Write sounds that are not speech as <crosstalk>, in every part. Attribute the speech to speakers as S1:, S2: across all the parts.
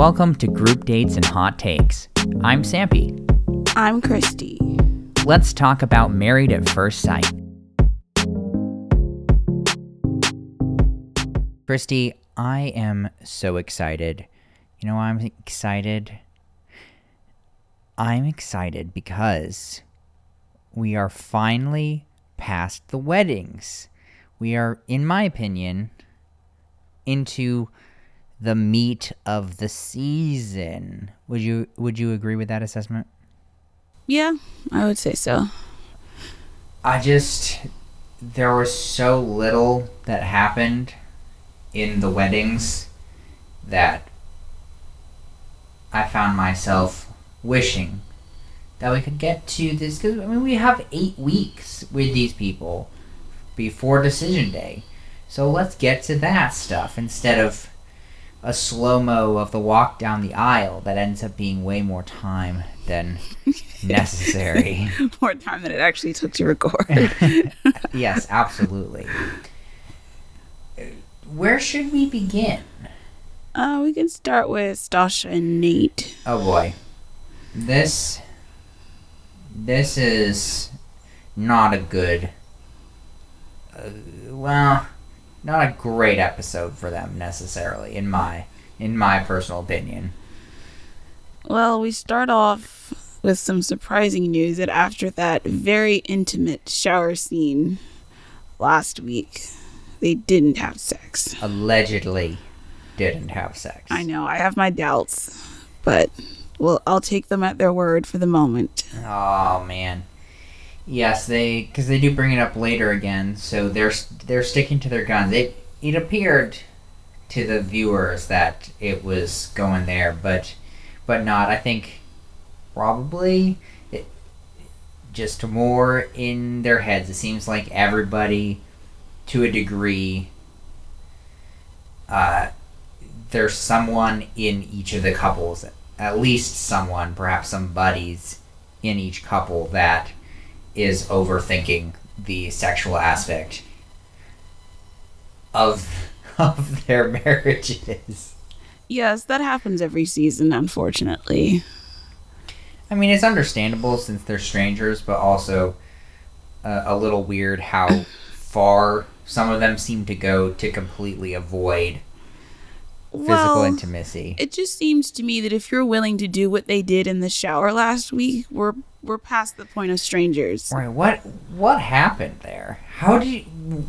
S1: Welcome to Group Dates and Hot Takes. I'm Sampy.
S2: I'm Christy.
S1: Let's talk about Married at First Sight. Christy, I am so excited. You know why I'm excited? I'm excited because we are finally past the weddings. We are, in my opinion, into the meat of the season. Would you would you agree with that assessment?
S2: Yeah, I would say so.
S1: I just there was so little that happened in the weddings that I found myself wishing that we could get to this because I mean we have eight weeks with these people before decision day, so let's get to that stuff instead of a slow mo of the walk down the aisle that ends up being way more time than <laughs> necessary. <laughs>
S2: more time than it actually took to record. <laughs>
S1: yes, absolutely. Where should we begin?
S2: Uh, we can start with Stacia and Nate.
S1: Oh boy, this this is not a good. Uh, well, not a great episode for them necessarily, in my in my personal opinion.
S2: Well, we start off with some surprising news that after that very intimate shower scene last week, they didn't have sex.
S1: Allegedly didn't have sex.
S2: I know, I have my doubts, but well, I'll take them at their word for the moment.
S1: Oh man. Yes, they because they do bring it up later again, so they're they're sticking to their guns. It it appeared to the viewers that it was going there, but but not. I think probably it, just more in their heads. It seems like everybody, to a degree, uh, there's someone in each of the couples, at least someone, perhaps some buddies in each couple that is overthinking the sexual aspect of <laughs> of their marriages.
S2: Yes, that happens every season, unfortunately.
S1: I mean, it's understandable since they're strangers, but also uh, a little weird how <coughs> far some of them seem to go to completely avoid physical
S2: Well,
S1: intimacy.
S2: It just seems to me that if you're willing to do what they did in the shower last week, we're we're past the point of strangers.
S1: Right, what what happened there? How did you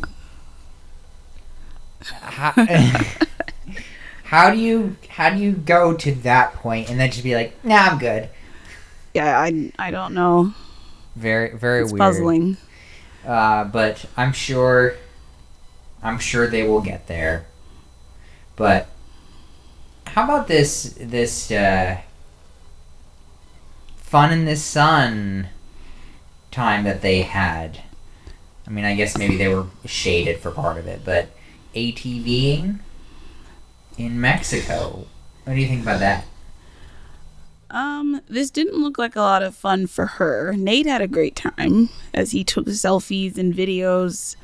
S1: how, <laughs> how do you how do you go to that point and then just be like, "Nah, I'm good."
S2: Yeah, I I don't know.
S1: Very very
S2: It's
S1: weird.
S2: puzzling.
S1: Uh, but I'm sure I'm sure they will get there. But how about this this uh, fun in the sun time that they had? I mean, I guess maybe they were shaded for part of it, but ATVing in Mexico. What do you think about that?
S2: Um, this didn't look like a lot of fun for her. Nate had a great time as he took selfies and videos.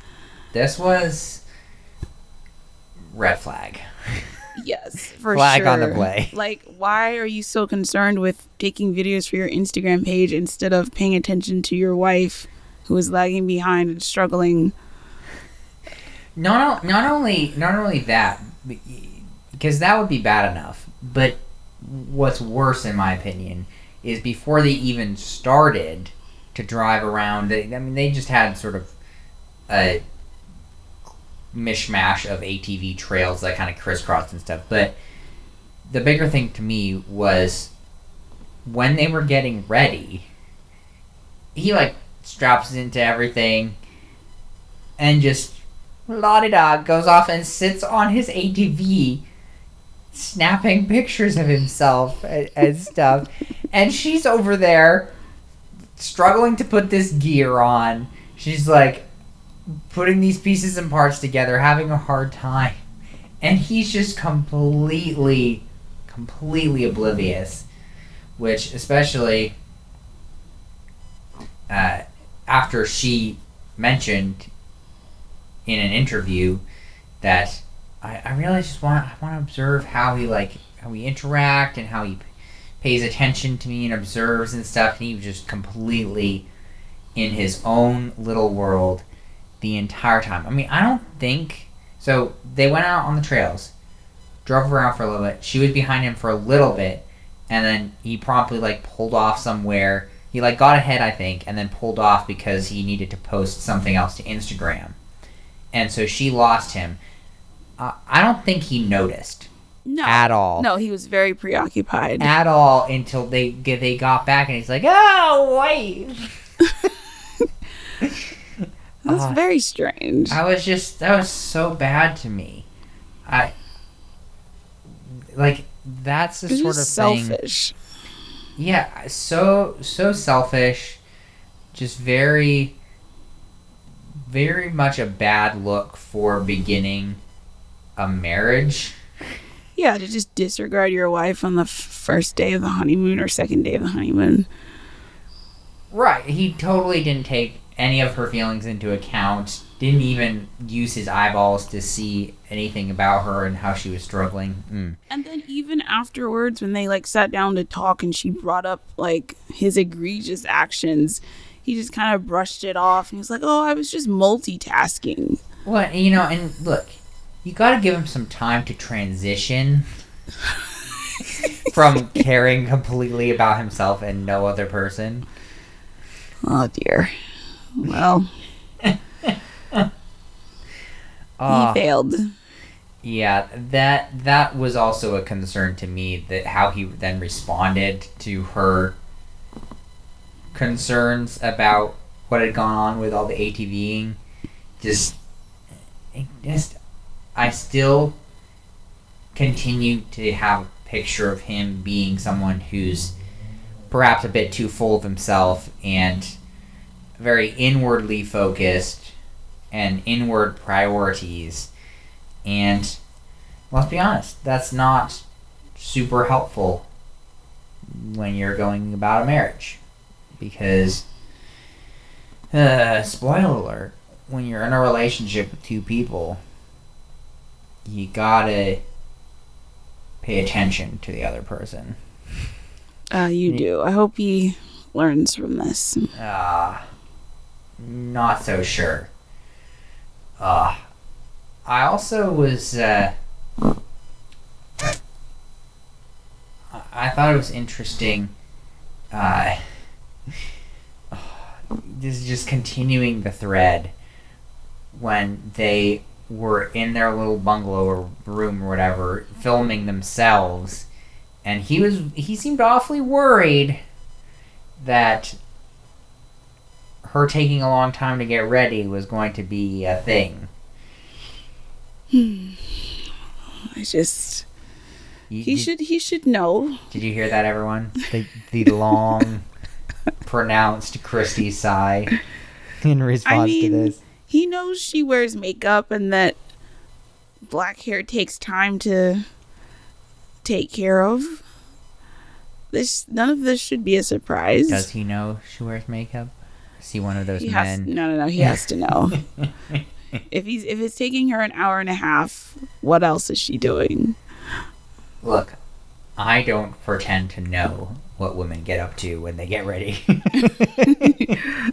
S1: This was red flag. <laughs>
S2: Yes, for
S1: Flag
S2: sure.
S1: on the play.
S2: Like, why are you so concerned with taking videos for your Instagram page instead of paying attention to your wife who is lagging behind and struggling?
S1: not not only not only that because that would be bad enough but what's worse in my opinion is before they even started to drive around they, i mean they just had sort of a mishmash of atv trails that kind of crisscrossed and stuff but the bigger thing to me was when they were getting ready he like straps into everything and just la di da goes off and sits on his ATV, snapping pictures of himself and, and <laughs> stuff. And she's over there struggling to put this gear on. She's like putting these pieces and parts together, having a hard time. And he's just completely, completely oblivious. Which, especially uh, after she mentioned in an interview that I, I really just want I want to observe how he like how we interact and how he pays attention to me and observes and stuff. And he was just completely in his own little world the entire time. I mean, I don't think so. They went out on the trails, drove around for a little bit. She was behind him for a little bit, and then he promptly like pulled off somewhere. He like got ahead, I think, and then pulled off because he needed to post something else to Instagram, and so she lost him. Uh, I don't think he noticed
S2: No.
S1: at all.
S2: No, he was very preoccupied.
S1: At all until they they got back and he's like, "Oh wait." <laughs>
S2: That's
S1: Uh,
S2: very strange.
S1: I was just that was so bad to me. I like that's the sort of
S2: just
S1: thing.
S2: selfish.
S1: Yeah, so so selfish, just very very much a bad look for beginning a marriage.
S2: Yeah, to just disregard your wife on the f- first day of the honeymoon or second day of the honeymoon.
S1: Right, he totally didn't take any of her feelings into account. Didn't even use his eyeballs to see anything about her and how she was struggling. Mm.
S2: And then even afterwards, when they like sat down to talk and she brought up like his egregious actions, he just kind of brushed it off and he was like, "Oh, I was just multitasking."
S1: Well, you know, and look, you got to give him some time to transition from <laughs> caring completely about himself and no other person.
S2: Oh dear. Well,
S1: Uh, <laughs>
S2: he failed.
S1: yeah, that that was also a concern to me that how he then responded to her concerns about what had gone on with all the ATVing. Just, just, I still continue to have a picture of him being someone who's perhaps a bit too full of himself and very inwardly focused and inward priorities. And let's be honest, that's not super helpful when you're going about a marriage. Because, uh, spoiler alert, when you're in a relationship with two people, you gotta pay attention to the other person.
S2: Uh, you
S1: Ye-
S2: do. I hope he learns from this.
S1: Uh, not so sure. Uh, I also was, uh, I- thought it was interesting, uh, <sighs> this is just continuing the thread when they were in their little bungalow or room or whatever, filming themselves, and he was, he seemed awfully worried that her taking a long time to get ready was going to be a thing. Hmm.
S2: I just
S1: You-
S2: he
S1: did,
S2: should he should know.
S1: Did you hear that, everyone? The the long, <laughs> pronounced Christy sigh in response I
S2: mean-
S1: to this.
S2: He knows she wears makeup and that black hair takes time to take care of. This none of this should be a surprise.
S1: Does he know she wears makeup? Is he one of those
S2: he has
S1: men?
S2: no no no he has to know. <laughs> if he's if it's taking her an hour and a half, what else is she doing?
S1: Look, I don't pretend to know what women get up to when they get ready. <laughs> <laughs>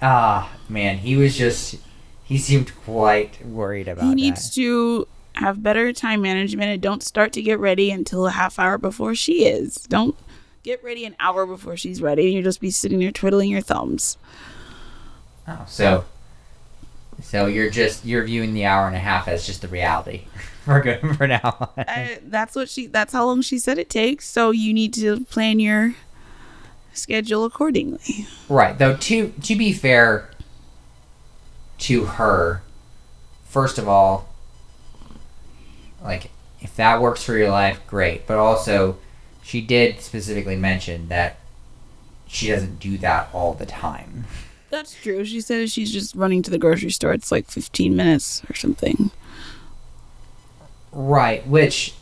S1: Ah, man, he was just. He seemed quite worried about
S2: he needs
S1: that.
S2: to have better time management and don't start to get ready until a half hour before she is. Don't get ready an hour before she's ready and you'll just be sitting there twiddling your thumbs.
S1: Oh, so. So you're just you're viewing the hour and a half as just the reality <laughs> for good for now.
S2: I, uh, that's what she that's how long she said it takes, so you need to plan your schedule accordingly.
S1: Right. Though to to be fair to her, first of all, like if that works for your life, great. But also, she did specifically mention that she doesn't do that all the time.
S2: That's true. She says she's just running to the grocery store. It's like 15 minutes or something.
S1: Right. Which,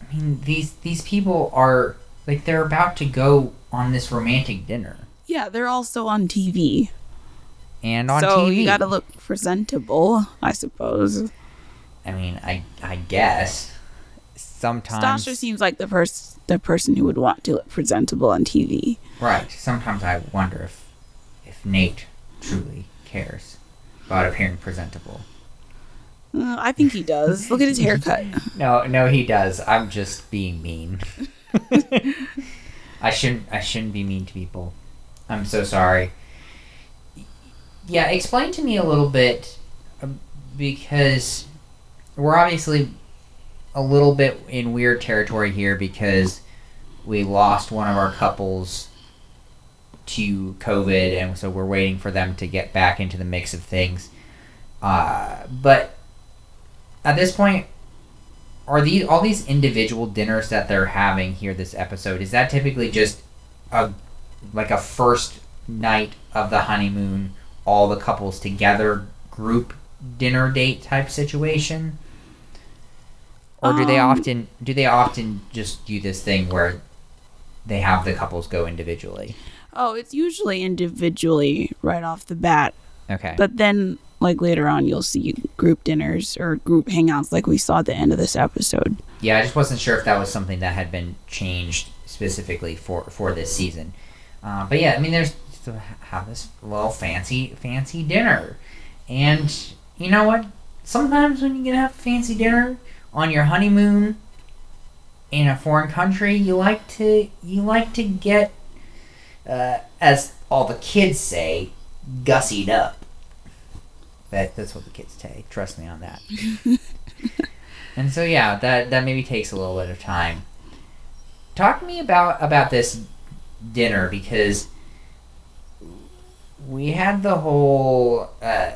S1: I mean, these these people are like they're about to go on this romantic dinner
S2: Yeah, they're also on TV.
S1: and on
S2: so
S1: TV.
S2: you gotta look presentable, I suppose.
S1: I mean, I I guess. sometimes
S2: Stacia seems like the person the person who would want to look presentable on TV.
S1: right. Sometimes I wonder if if Nate truly cares about appearing presentable.
S2: Uh, I think he does. Look at his haircut. <laughs>
S1: No, no, he does. I'm just being mean. <laughs> I shouldn't. I shouldn't be mean to people. I'm so sorry. Yeah, explain to me a little bit, uh, because we're obviously a little bit in weird territory here because we lost one of our couples to COVID, and so we're waiting for them to get back into the mix of things. Uh, but at this point, are these all these individual dinners that they're having here this episode? Is that typically just a like a first night of the honeymoon, all the couples together group dinner date type situation? Or do they
S2: Um,
S1: often do they often just do this thing where they have the couples go individually?
S2: Oh, it's usually individually right off the bat,
S1: Okay.
S2: but then like later on you'll see group dinners or group hangouts like we saw at the end of this episode.
S1: Yeah, I just wasn't sure if that was something that had been changed specifically for for this season. Uh, but yeah, I mean, there's to have this little fancy fancy dinner, and you know what? Sometimes when you get have a fancy dinner on your honeymoon in a foreign country, you like to you like to get, uh, as all the kids say, gussied up. That that's what the kids say. Trust me on that. <laughs> And so yeah, that that maybe takes a little bit of time. Talk to me about about this dinner because we had the whole uh,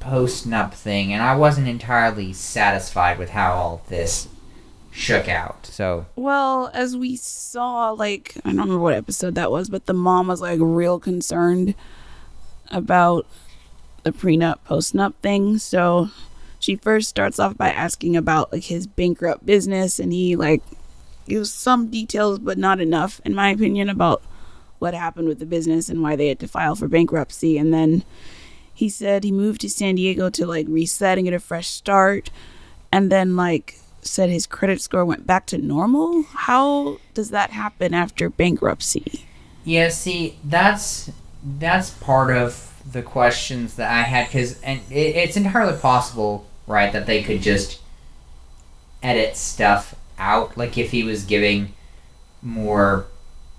S1: post nup thing, and I wasn't entirely satisfied with how all this shook out. So
S2: Well, as we saw, like, I don't remember what episode that was, but the mom was like real concerned about the prenup, postnup thing. So she first starts off by asking about like his bankrupt business, and he like gives some details, but not enough, in my opinion, about what happened with the business and why they had to file for bankruptcy. And then he said he moved to San Diego to like reset and get a fresh start, and then like said his credit score went back to normal. How does that happen after bankruptcy?
S1: Yeah, see, that's that's part of the questions that I had because, and it, it's entirely possible, right, that they could just edit stuff out, like if he was giving more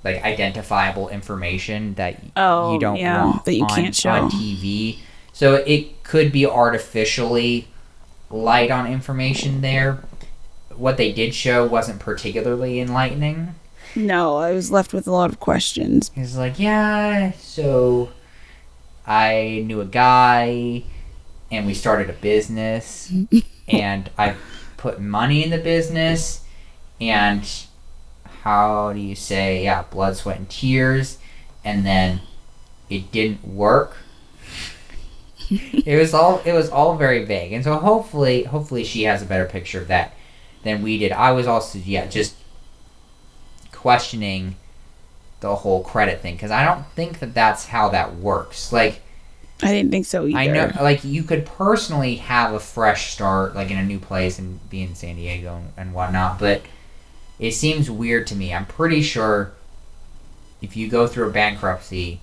S1: like identifiable information that
S2: Oh,
S1: you don't
S2: yeah,
S1: want
S2: that you
S1: on,
S2: can't show.
S1: on TV. So it could be artificially light on information there. What they did show wasn't particularly enlightening.
S2: No, I was left with a lot of questions.
S1: He's like, yeah, so I knew a guy and we started a business <laughs> and I put money in the business and how do you say, yeah, blood, sweat, and tears and then it didn't work. It was all it was all very vague. And so hopefully hopefully she has a better picture of that than we did. I was also yeah, just questioning the whole credit thing because I don't think that that's how that works. Like
S2: I didn't think so either.
S1: I know, like you could personally have a fresh start, like in a new place and be in San Diego and, and whatnot, but it seems weird to me. I'm pretty sure if you go through a bankruptcy,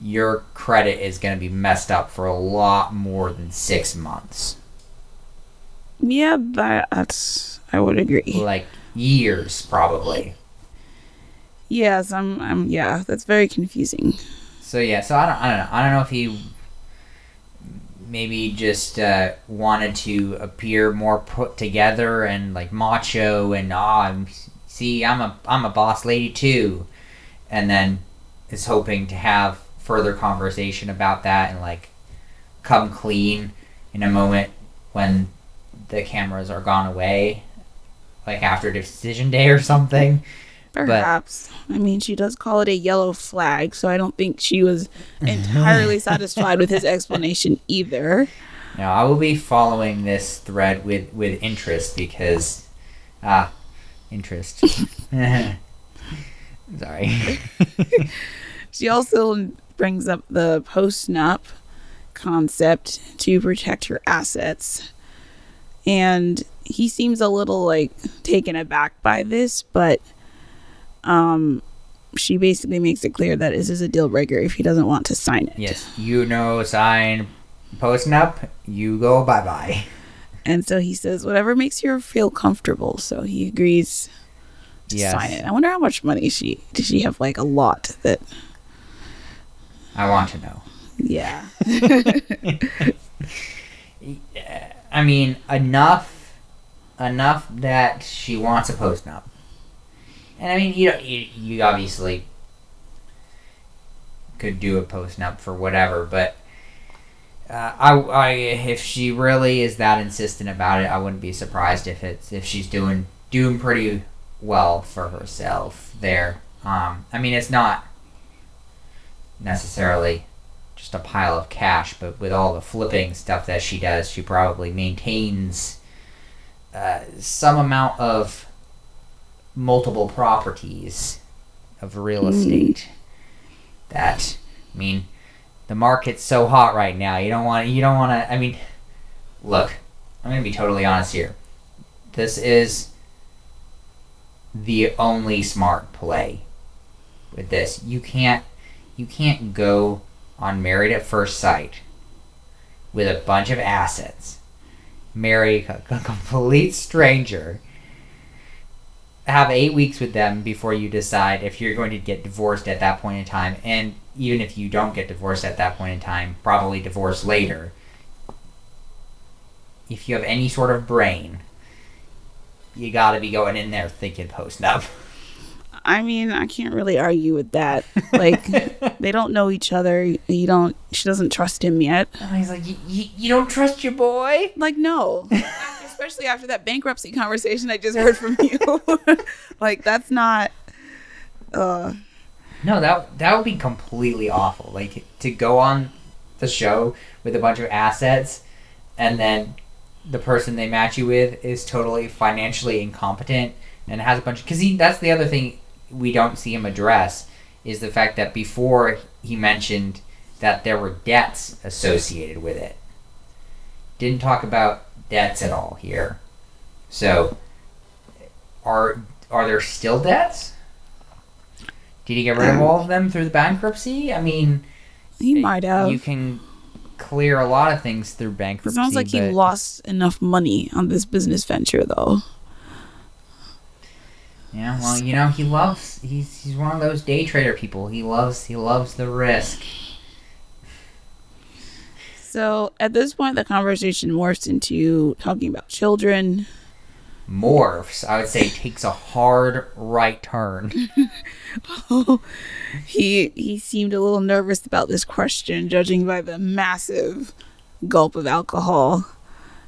S1: your credit is going to be messed up for a lot more than six months,
S2: Yeah, that, that's I would agree.
S1: like years probably.
S2: Yes, I'm. I'm. Yeah, that's very confusing.
S1: So yeah, so I don't, I don't know. I don't know if he maybe just uh, wanted to appear more put together and like macho and ah, I'm see, I'm a I'm a boss lady too, and then is hoping to have further conversation about that and like come clean in a moment when the cameras are gone away, like after decision day or something.
S2: Perhaps. I mean, she does call it a yellow flag, so I don't think she was <laughs> entirely satisfied with his explanation either.
S1: Now I will be following this thread with with interest because ah interest. <laughs> <laughs> Sorry.
S2: She also brings up the post nup concept to protect her assets. and he seems a little like taken aback by this, but um, she basically makes it clear that this is a deal breaker if he doesn't want to sign it.
S1: Yes, you know, sign posting up, you go bye bye.
S2: And so he says, whatever makes you feel comfortable. So he agrees to
S1: Yes.
S2: sign it. I wonder how much money she does. She have like a lot that.
S1: I want to know.
S2: Yeah. <laughs>
S1: I mean, enough, enough that she wants a post nup. And I mean, you, you you obviously could do a post nup for whatever, but uh, I, I if she really is that insistent about it, I wouldn't be surprised if it's if she's doing doing pretty well for herself there. Um, I mean, it's not necessarily just a pile of cash, but with all the flipping stuff that she does, she probably maintains uh, some amount of multiple properties of real
S2: Mm.
S1: estate. That, I mean, the market's so hot right now. You don't want. You don't want to. I mean, look, I'm gonna be totally honest here. This is the only smart play with this. You can't. You can't go on Married at First Sight with a bunch of assets, marry a, <laughs> complete stranger, have eight weeks with them before you decide if you're going to get divorced at that point in time, and even if you don't get divorced at that point in time, probably divorce later. If you have any sort of brain, you gotta be going in there thinking post up. <laughs>
S2: I mean, I can't really argue with that. Like, <laughs> they don't know each other. You don't. She doesn't trust him yet.
S1: And he's like, "You- don't trust your boy?
S2: Like, no. <laughs> Especially after that bankruptcy conversation I just heard from you. <laughs> like, that's not. Uh,
S1: No, that that would be completely awful. Like to go on the show with a bunch of assets, and then the person they match you with is totally financially incompetent and has a bunch. Because he that's the other thing we don't see him address is the fact that before he mentioned that there were debts associated with it. Didn't talk about debts at all here. So, are are there still debts? Did he get rid of
S2: Um,
S1: all of them through the bankruptcy? I mean,
S2: he might have.
S1: you can clear a lot of things through
S2: It
S1: bankruptcy.
S2: sounds like he lost enough money on this business venture, though.
S1: Yeah, well, you know, he loves. He's he's one of those day trader people. He loves he loves the risk.
S2: So at this point, the conversation morphs into talking about children.
S1: Morphs, I would say, takes a hard right turn. <laughs>
S2: he he seemed a little nervous about this question, judging by the massive gulp of alcohol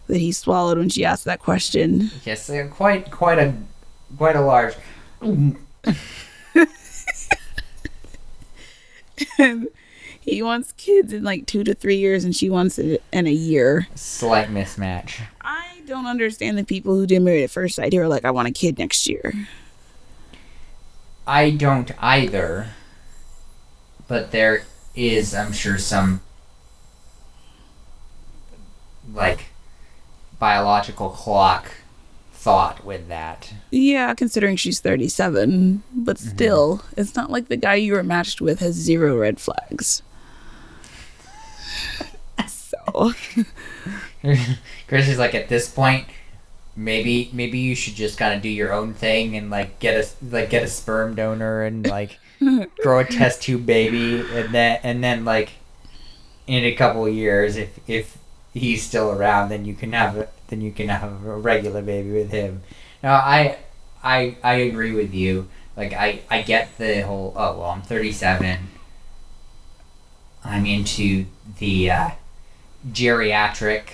S2: that he swallowed when she asked that question.
S1: yes, uh, quite quite a quite a large.
S2: And <laughs> he wants kids in like two to three years, and she wants it in a year.
S1: Slight mismatch.
S2: I don't understand the people who did married at first sight who are like, I want a kid next year.
S1: I don't either. But there is, I'm sure, some like biological clock thought with that.
S2: Yeah, considering she's 37, but mm-hmm. still, it's not like the guy you were matched with has zero red flags. <laughs> so, <laughs>
S1: Chris is like at this point, maybe maybe you should just kind of do your own thing and like get a like get a sperm donor and like <laughs> grow a test tube baby and then and then like in a couple years if if he's still around then you can have a, then you can have a regular baby with him. Now I I I agree with you. Like I I get the whole oh well I'm 37. I'm into the uh, geriatric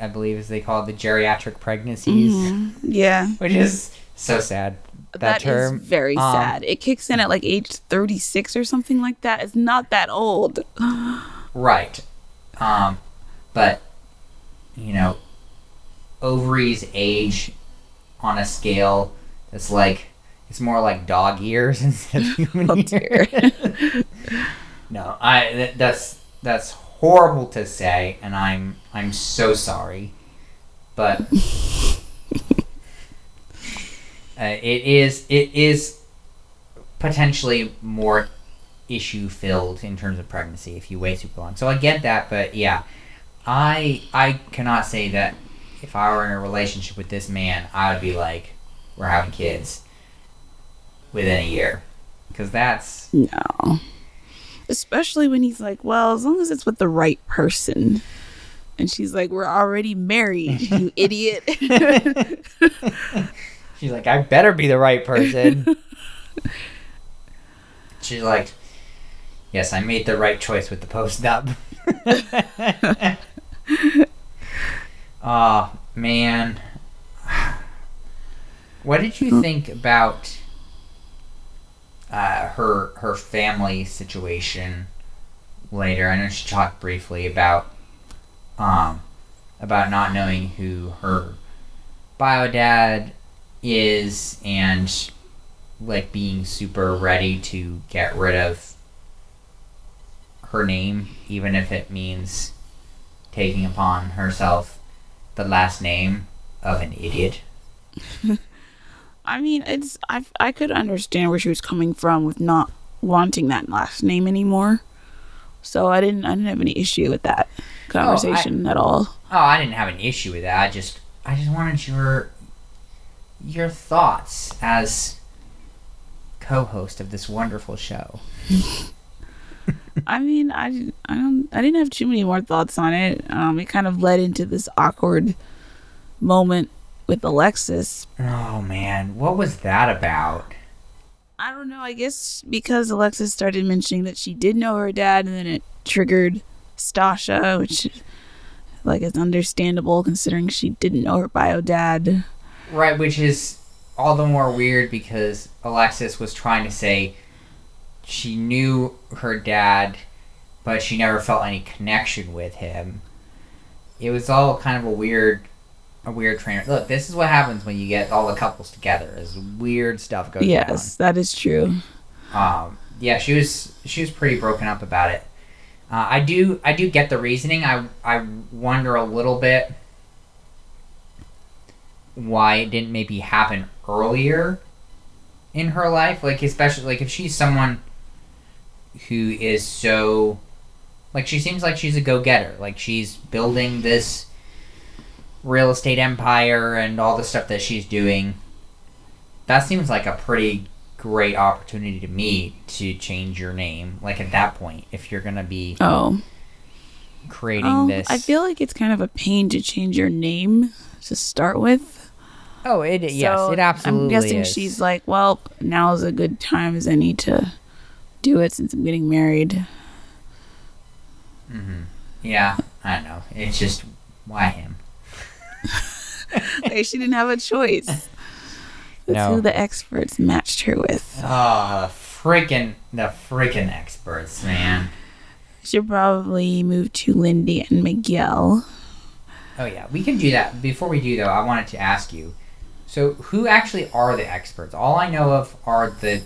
S1: I believe as they call it the geriatric pregnancies,
S2: mhm, yeah,
S1: which is so sad. That,
S2: that is
S1: term.
S2: very
S1: um,
S2: sad. It kicks in at like age 36 or something like that. It's not that old.
S1: Right. Um, but you know, ovaries age on a scale that's like it's more like dog years <laughs> instead of <laughs> human
S2: Oh,
S1: years. <laughs> no, I th- that's that's horrible to say, and I'm I'm so sorry. but uh, it is it is potentially more issue filled in terms of pregnancy if you wait super long. So I get that, but yeah, I I cannot say that if I were in a relationship with this man, I would be like, we're having kids within a year, because that's
S2: No. Especially when he's like, well, as long as it's with the right person. And she's like, we're already married, you <laughs> idiot. <laughs>
S1: She's like, I better be the right person. <laughs> She's like, Yes, I made the right choice with the post up. Oh man. What did you think about uh, her her family situation later? I know she talked briefly about um about not knowing who her bio dad is and like being super ready to get rid of her name even if it means taking upon herself the last name of an idiot. <laughs>
S2: I mean, it's I I could understand where she was coming from with not wanting that last name anymore. So I didn't I didn't have any issue with that oh, conversation at all.
S1: Oh, I didn't have an issue with that. I just I just wanted your your thoughts as co-host of this wonderful show. <laughs>
S2: I mean, I, I don't I didn't have too many more thoughts on it. Um, it kind of led into this awkward moment with Alexis.
S1: Oh man, what was that about?
S2: I don't know. I guess because Alexis started mentioning that she did know her dad, and then it triggered Stacia, which like is understandable considering she didn't know her bio dad.
S1: Right, which is all the more weird because Alexis was trying to say she knew her dad, but she never felt any connection with him. It was all kind of a weird, a weird train. Look, this is what happens when you get all the couples together. Is weird stuff goes
S2: Yes, that is true.
S1: Um, yeah, she was she was pretty broken up about it. Uh, I do I do get the reasoning. I I wonder a little bit why it didn't maybe happen earlier in her life like especially like if she's someone who is so like she seems like she's a go-getter like she's building this real estate empire and all the stuff that she's doing that seems like a pretty great opportunity to me to change your name like at that point if you're gonna be
S2: Oh,
S1: creating
S2: oh
S1: this
S2: I feel like it's kind of a pain to change your name to start with.
S1: oh it yes it absolutely
S2: I'm guessing
S1: is.
S2: she's like, well, now's a good time as any to do it since I'm getting married.
S1: Mm-hmm. yeah i don't know it's just why him
S2: like she didn't have a choice. That's
S1: No.
S2: who the experts matched her with.
S1: Oh, the freaking the freaking experts, man.
S2: She'll probably move to Lindy and Miguel.
S1: Oh yeah, we can do that. Before we do though, I wanted to ask you. So, who actually are the experts? All I know of are the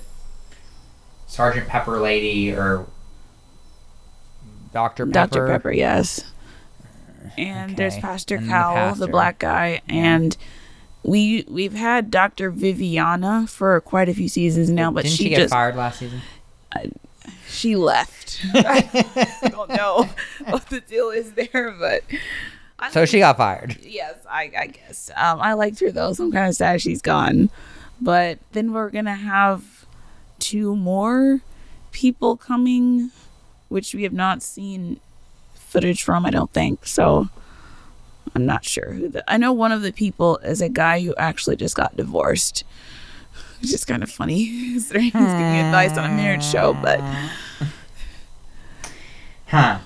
S1: Sergeant Pepper lady or Dr. Pepper.
S2: Dr. Pepper, yes. And there's Pastor
S1: And the
S2: Cal, the,
S1: pastor.
S2: black guy, and we we've had Dr. Viviana for quite a few seasons now, but
S1: Didn't
S2: she,
S1: she, get
S2: just
S1: fired last season?
S2: she left. <laughs> <laughs> I don't know what the deal is there, but I
S1: So she got fired.
S2: yes, I, I guess. Um, I liked her though, so I'm kind of sad she's gone. But then we're gonna have two more people coming, which we have not seen footage from. I don't think so. I'm not sure who the. I know one of the people is a guy who actually just got divorced, which is kind of funny <laughs> considering he's giving advice on a marriage show. But <laughs>
S1: Huh.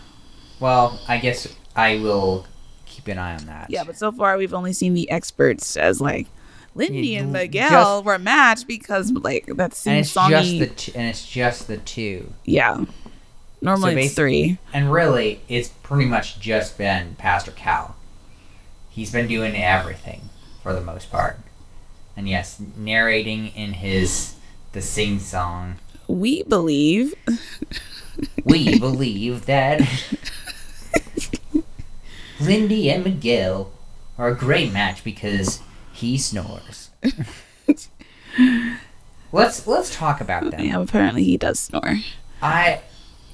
S1: Well, I guess I will keep an eye on that.
S2: yeah, but so far we've only seen the experts as like. Lindy and Miguel
S1: just-
S2: were matched because like that
S1: and it's just the t- and it's just the two.
S2: Yeah. Normally
S1: So
S2: it's three.
S1: And really, it's pretty much just been Pastor Cal. He's been doing everything for the most part. And yes, narrating in his the sing song.
S2: We believe. <laughs>
S1: We believe that <laughs> Lindy and Miguel are a great match because he snores. <laughs> let's let's talk about them.
S2: Yeah, apparently he does snore.
S1: I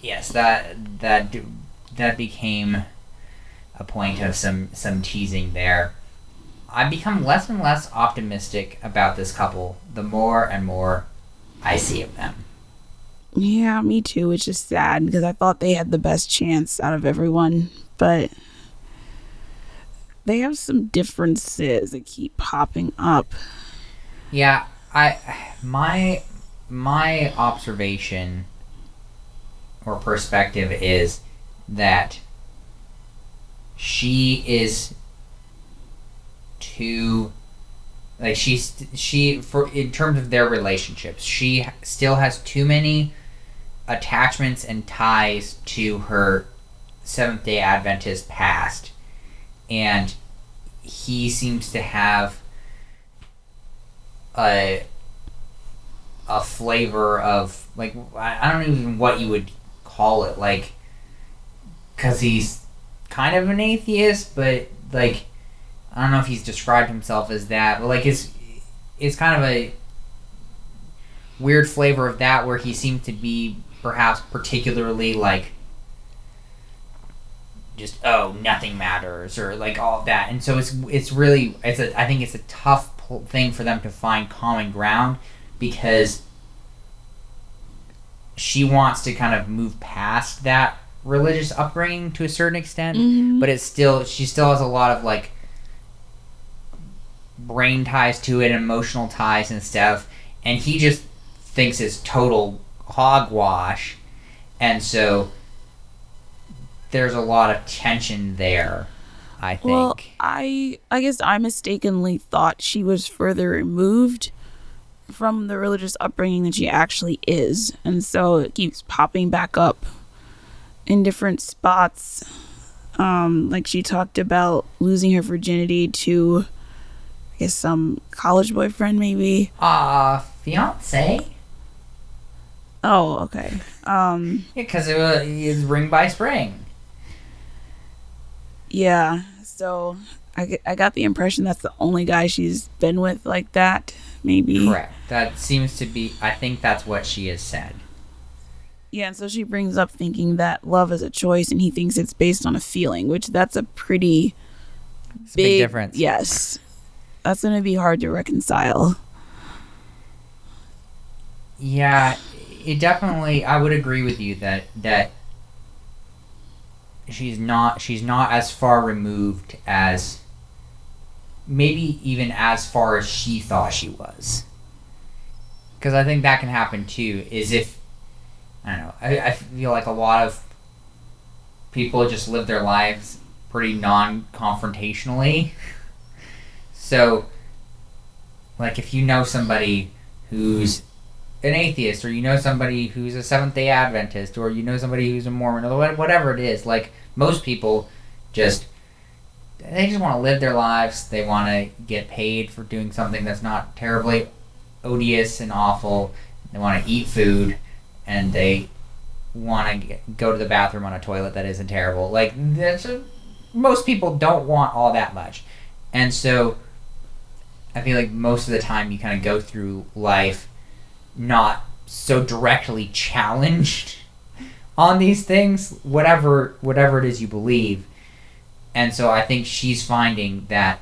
S1: yes, that that that became a point of some some teasing there. I've become less and less optimistic about this couple the more and more I see of them.
S2: Yeah, me too, which is sad because I thought they had the best chance out of everyone, but they have some differences that keep popping up.
S1: Yeah, I my my observation or perspective is that she is too like she's she for in terms of their relationships she still has too many attachments and ties to her seventh day adventist past and he seems to have a a flavor of like I don't even what you would call it like because he's kind of an atheist but like I don't know if he's described himself as that but like it's it's kind of a weird flavor of that where he seemed to be perhaps particularly like just oh nothing matters or like all of that and so it's it's really it's a I think it's a tough thing for them to find common ground because she wants to kind of move past that religious upbringing to a certain extent
S2: Mhm.
S1: but it's still she still has a lot of like brain ties to it emotional ties and stuff and he just thinks it's total hogwash and so there's a lot of tension there i think
S2: Well, I I guess I mistakenly thought she was further removed from the religious upbringing than she actually is, and so it keeps popping back up in different spots. Um, like she talked about losing her virginity to, I guess some college boyfriend maybe.
S1: uh fiance
S2: Oh, okay. Um,
S1: yeah because it was ring by spring
S2: yeah. So I, I got the impression that's the only guy she's been with like that. Maybe.
S1: correct that seems to be i think that's what she has said
S2: Yeah, and so she brings up thinking that love is a choice and he thinks it's based on a feeling, which that's a pretty
S1: a big difference
S2: Yes. That's going to be hard to reconcile.
S1: Yeah, it definitely. I would agree with you that that she's not she's not as far removed as maybe even as far as she thought she was. Because I think that can happen too. Is if I don't know. I, I feel like a lot of people just live their lives pretty non-confrontationally. So, like, if you know somebody who's an atheist, or you know somebody who's a Seventh Day Adventist, or you know somebody who's a Mormon, or whatever it is, like most people, just they just want to live their lives. They want to get paid for doing something that's not terribly odious and awful. They want to eat food, and they want to go to the bathroom on a toilet that isn't terrible. Like that's a, most people don't want all that much, and so I feel like most of the time you kind of go through life not so directly challenged on these things, whatever whatever it is you believe. And so I think she's finding that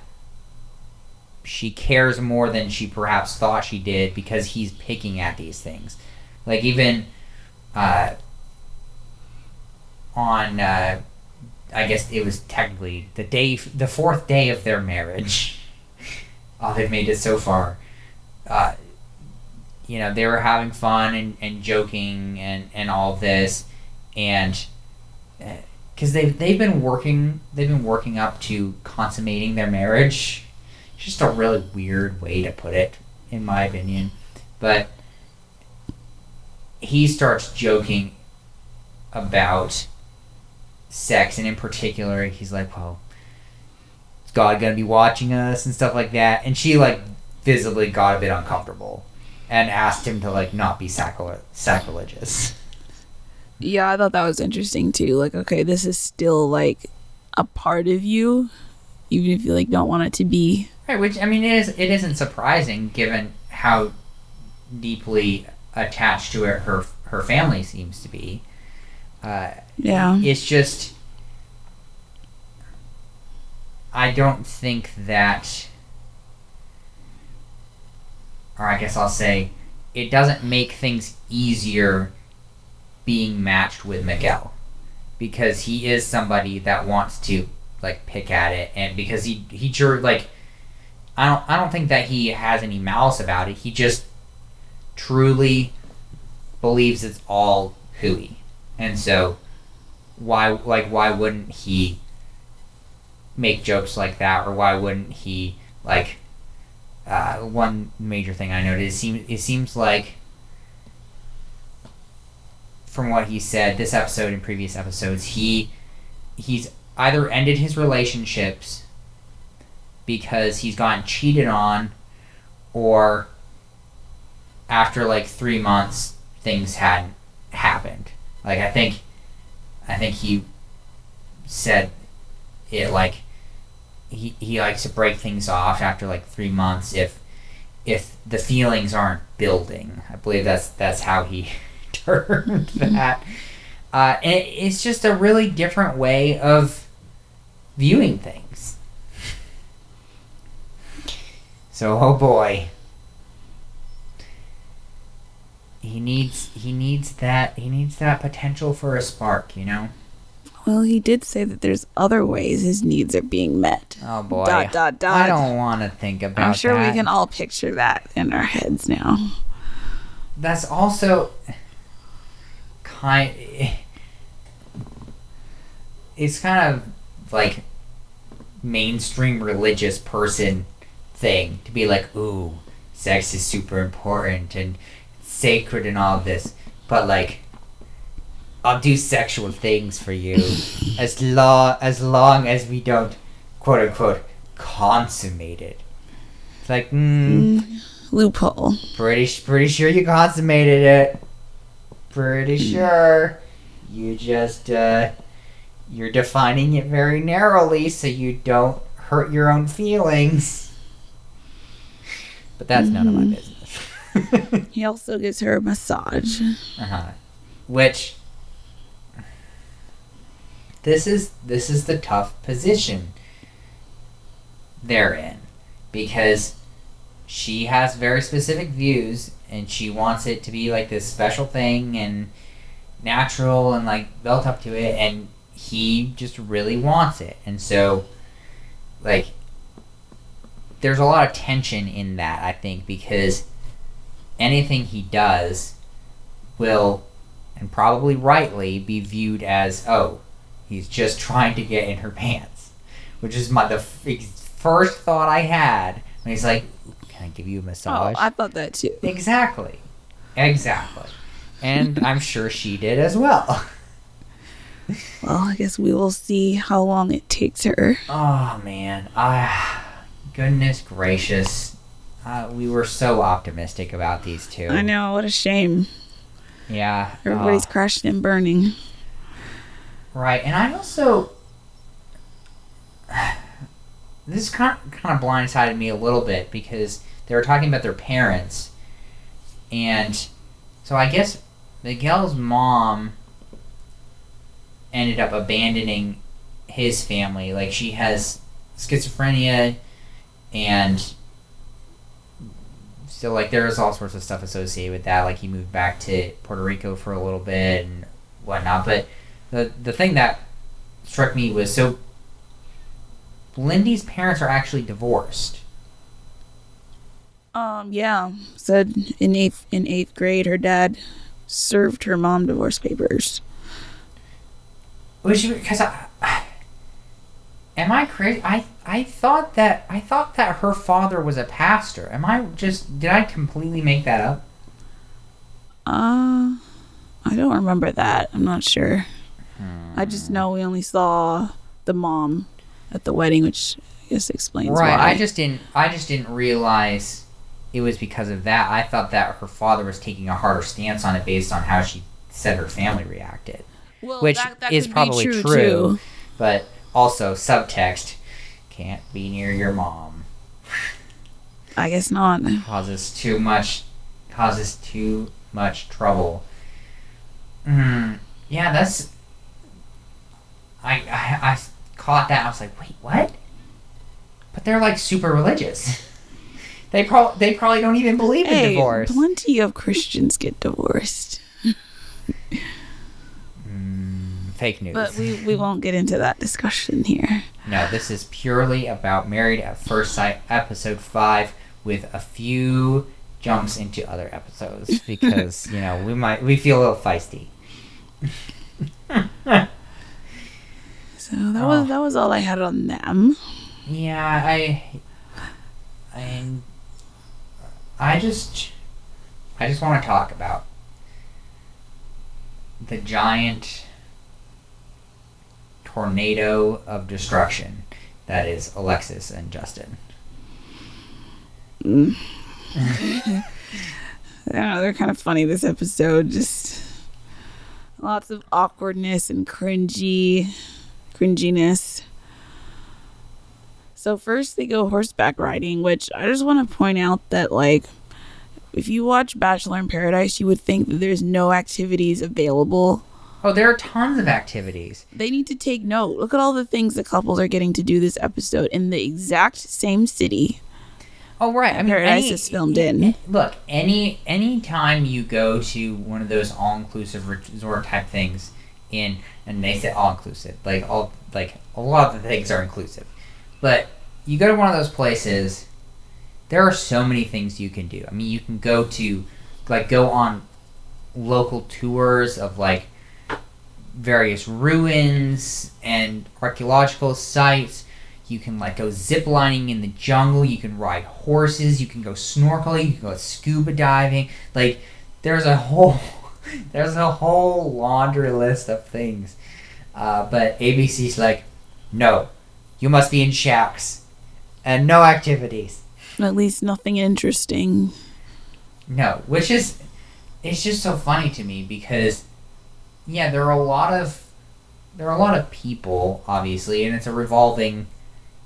S1: she cares more than she perhaps thought she did because he's picking at these things. Like even uh, on uh, I guess it was technically the day the fourth day of their marriage. <laughs> Oh, they've made it so far. Uh, you know, they were having fun and, and joking and, and all this, and uh, because they've they've been working they've been working up to consummating their marriage. It's just a really weird way to put it, in my opinion. But he starts joking about sex, and in particular, he's like, "Well, is God gonna be watching us and stuff like that?" And she like visibly got a bit uncomfortable and asked him to like not be sacri- sacrilegious.
S2: Yeah, I thought that was interesting too. Like, okay, this is still like a part of you even if you like don't want it to be.
S1: Right, which I mean, it is it isn't surprising given how deeply attached to it her her family seems to be. Uh,
S2: Yeah.
S1: it's just I don't think that or I guess I'll say it doesn't make things easier being matched with Miguel. Because he is somebody that wants to like pick at it and because he he sure like I don't I don't think that he has any malice about it. He just truly believes it's all hooey. And so why like why wouldn't he make jokes like that? Or why wouldn't he like uh, one major thing I noticed it seems it seems like from what he said this episode and previous episodes he he's either ended his relationships because he's gotten cheated on or after like three months things hadn't happened like I think I think he said it like he, he likes to break things off after like three months if if the feelings aren't building. I believe that's that's how he <laughs> termed that. Uh, it, it's just a really different way of viewing things. So oh boy. He needs he needs that he needs that potential for a spark, you know?
S2: Well, he did say that there's other ways his needs are being met.
S1: Oh boy.
S2: Dot, dot, dot.
S1: I don't want to think about it.
S2: I'm sure
S1: that.
S2: we can all picture that in our heads now.
S1: That's also kind it's kind of like mainstream religious person thing to be like, "Ooh, sex is super important and sacred and all this." But like I'll do sexual things for you <laughs> as long as long as we don't quote unquote consummate it. It's like, mm,
S2: Loophole.
S1: pretty pretty sure you consummated it. Pretty sure. You just uh you're defining it very narrowly so you don't hurt your own feelings. But that's none of my business. <laughs>
S2: He also gives her a massage.
S1: uh-huh. Which this is this is the tough position they're in because she has very specific views and she wants it to be like this special thing and natural and like built up to it and he just really wants it. And so like there's a lot of tension in that i think because anything he does will and probably rightly be viewed as oh he's just trying to get in her pants. Which is my the f- first thought i had when he's like i give you a massage.
S2: Oh,
S1: massage
S2: I thought that too.
S1: Exactly. Exactly. And I'm sure she did as well. <laughs>
S2: Well, I guess we will see how long it takes her.
S1: Oh man. I goodness gracious. Uh, we were so optimistic about these two.
S2: I know, what a shame.
S1: Yeah.
S2: Everybody's
S1: oh,
S2: crashing and burning.
S1: right. And I also <sighs> this kind of, kind of blindsided me a little bit because they were talking about their parents and so I guess Miguel's mom ended up abandoning his family. Like she has schizophrenia and so like there was all sorts of stuff associated with that. Like he moved back to Puerto Rico for a little bit and whatnot. But the the thing that struck me was so Lindy's parents are actually divorced.
S2: Um, yeah. Said in eighth in eighth grade her dad served her mom divorce papers.
S1: Which because I, am I crazy? I I thought that I thought that her father was a pastor. Am I just did I completely make that up?
S2: Uh I don't remember that. I'm not sure. I just know we only saw the mom at the wedding, which I guess explains
S1: right.
S2: why.
S1: I just didn't. I just didn't realize it was because of that. I thought that her father was taking a harder stance on it based on how she said her family reacted.
S2: well,
S1: which is probably true. But also subtext. Can't be near your mom.
S2: I guess not.
S1: Causes too much. Causes too much trouble. Hmm. Yeah, that's. I, I I caught that. I was like, wait, what? But they're like super religious. They pro- they probably don't even believe in divorce.
S2: plenty of Christians get divorced,
S1: Mm, fake news.
S2: but we we won't get into that discussion here.
S1: No, this is purely about Married at First Sight, episode five, with a few jumps into other episodes <laughs> because you know we might we feel a little feisty. <laughs>
S2: So that was
S1: Oh.
S2: that was all I had on them.
S1: Yeah, I, I, I just, I just want to talk about the giant tornado of destruction that is Alexis and Justin.
S2: Mm. I don't know, they're kind of funny this episode. Just lots of awkwardness and cringy, cringiness. So first they go horseback riding, which I just want to point out that like if you watch Bachelor in Paradise, you would think that there's no activities available.
S1: Oh, there are tons of activities.
S2: They need to take note. Look at all the things that couples are getting to do this episode in the exact same city.
S1: Oh right, I mean,
S2: Paradise
S1: any-
S2: is filmed in.
S1: Look, any any time you go to one of those all inclusive resort type things, in and they say all inclusive, like all like a lot of the things are inclusive, but you go to one of those places, there are so many things you can do. I mean, you can go to like go on local tours of like various ruins and archaeological sites. You can like go ziplining in the jungle. You can ride horses. You can go snorkeling. You can go scuba diving. Like there's a whole <laughs> there's a whole laundry list of things. Uh, but ABC's like, no, you must be in shacks and no activities.
S2: At least nothing interesting.
S1: No, which is it's just so funny to me because yeah, there are a lot of there are a lot of people obviously and it's a revolving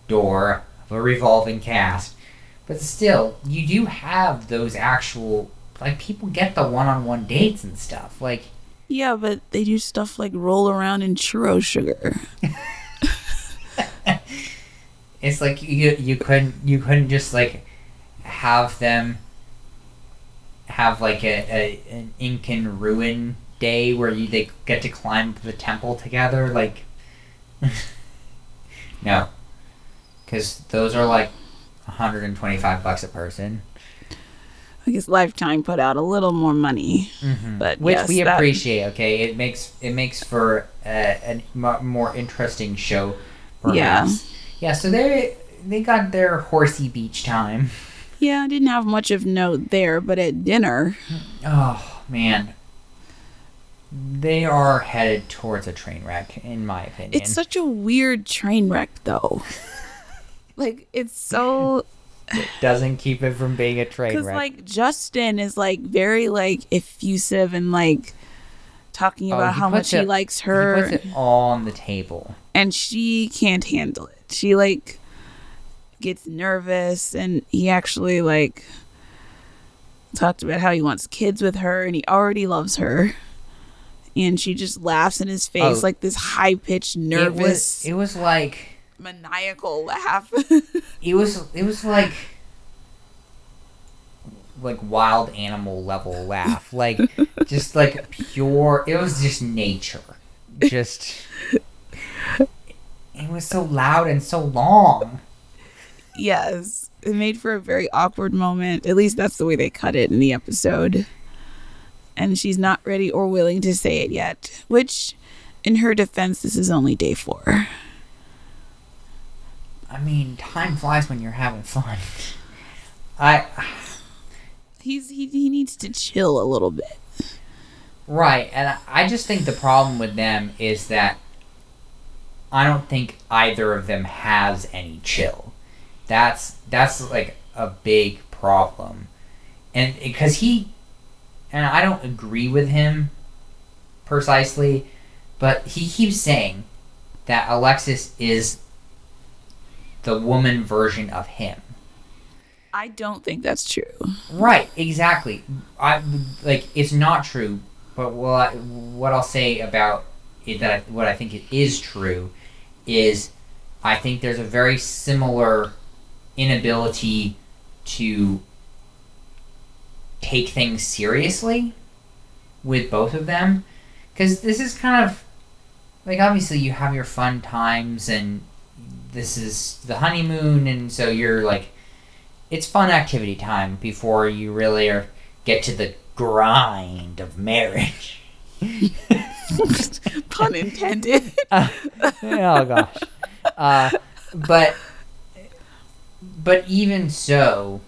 S1: door of a revolving cast. But still, you do have those actual like people get the one-on-one dates and stuff. Like
S2: Yeah, but they do stuff like roll around in churro sugar. <laughs>
S1: it's like you you couldn't you couldn't just like have them have like a, a an Incan ruin day where you they get to climb the temple together like <laughs> no. Because those are like 125 bucks a person.
S2: I guess Lifetime put out a little more money. Mm-hmm. But
S1: which
S2: yes,
S1: we
S2: that-
S1: appreciate okay? It makes it makes for uh, a, a more interesting show perhaps. yeah so they they got their horsey beach time
S2: Yeah, I didn't have much of note there, but at dinner,
S1: Oh man, they are headed towards a train wreck, in my opinion.
S2: it's such a weird train wreck, though. <laughs> like it's so <laughs>
S1: it doesn't keep it from being a train wreck.
S2: like Justin is like very like effusive and like talking
S1: Oh,
S2: about
S1: he
S2: how much
S1: puts
S2: he
S1: it-
S2: likes
S1: he
S2: her,
S1: puts it all on the table.
S2: and she can't handle it. She like gets nervous, and he actually like talked about how he wants kids with her, and he already loves her. And she just laughs in his face
S1: Oh.
S2: like this high pitched,
S1: It
S2: nervous,
S1: was. It was like.
S2: maniacal laugh. <laughs>
S1: It was. It was like. Like wild animal level laugh, like <laughs> just like pure. It was just nature, just. <laughs> It was so loud and so long.
S2: yes, it made for a very awkward moment. At least that's the way they cut it in the episode. And she's not ready or willing to say it yet, which, in her defense, this is only day four.
S1: I mean, time flies when you're having fun. I
S2: He's he, he needs to chill a little bit.
S1: right, and I just think the problem with them is that I don't think either of them has any chill. That's that's like a big problem, and because he and I don't agree with him precisely, but he keeps saying that Alexis is the woman version of him.
S2: I don't think that's true.
S1: Right, exactly. I like it's not true, but what I, what I'll say about it that I, what I think it is true is I think there's a very similar inability to take things seriously with both of them. Because this is kind of like obviously you have your fun times and this is the honeymoon and so you're like it's fun activity time before you really are get to the grind of marriage <laughs> <laughs>
S2: Pun intended.
S1: uh, <laughs> oh gosh. Uh, but but even so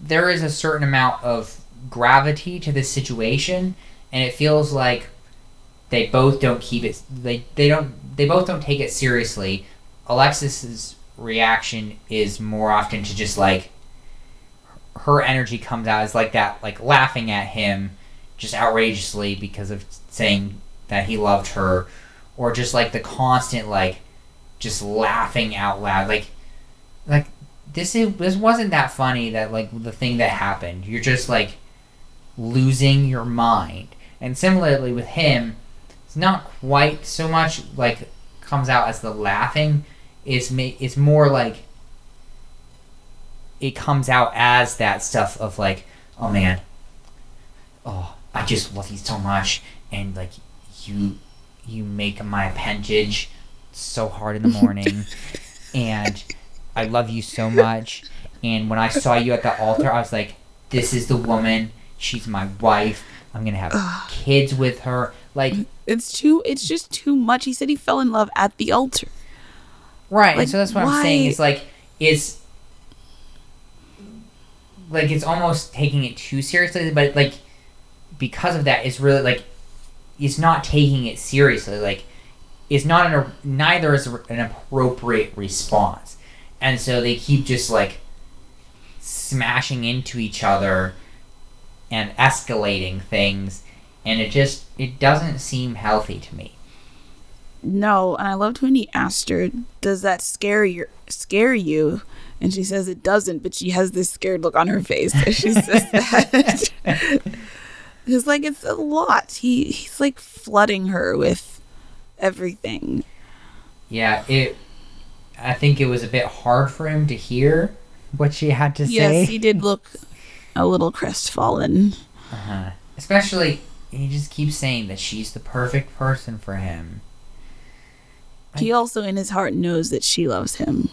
S1: there is a certain amount of gravity to this situation and it feels like they both don't keep it they, they don't they both don't take it seriously. Alexis's reaction is more often to just like her energy comes out as like that like laughing at him just outrageously because of saying that he loved her or just like the constant like just laughing out loud like like this is this wasn't that funny that like the thing that happened. You're just like losing your mind. And similarly with him it's not quite so much like comes out as the laughing. It's it's more like it comes out as that stuff of like oh man. Oh i just love you so much. And like you you make my appendage so hard in the morning <laughs> and i love you so much and when i saw you at the altar i was like this is the woman she's my wife i'm gonna have kids with her like
S2: It's too. It's just too much. He said he fell in love at the altar.
S1: Right,
S2: Like,
S1: so that's what I'm saying.
S2: why-
S1: Is like it's like it's almost taking it too seriously, but like because of that, it's really like it's not taking it seriously. Like it's not an neither is an appropriate response, and so they keep just like smashing into each other and escalating things, and it just it doesn't seem healthy to me.
S2: No, and I loved when he asked her, "Does that scare you? Scare you?" And she says it doesn't, but she has this scared look on her face as she says <laughs> that. <laughs> it's like it's a lot. He he's like flooding her with everything.
S1: Yeah, it. I think it was a bit hard for him to hear what she had to say.
S2: Yes, he did look a little crestfallen.
S1: uh-huh. Especially, he just keeps saying that she's the perfect person for him.
S2: He also, in his heart, knows that she loves him.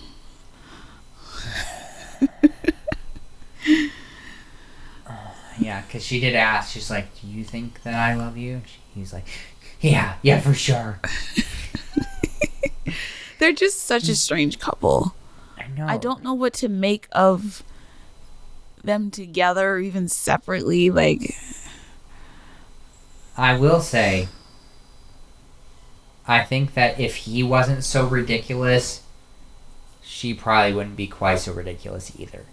S2: <laughs>
S1: Yeah, because she did ask. She's like, "Do you think that I love you?" He's like, "Yeah, yeah, for sure." <laughs>
S2: They're just such a hmm. strange couple.
S1: I know.
S2: I don't know what to make of them together or even separately. Like,
S1: I will say. I think that if he wasn't so ridiculous, she probably wouldn't be quite so ridiculous either.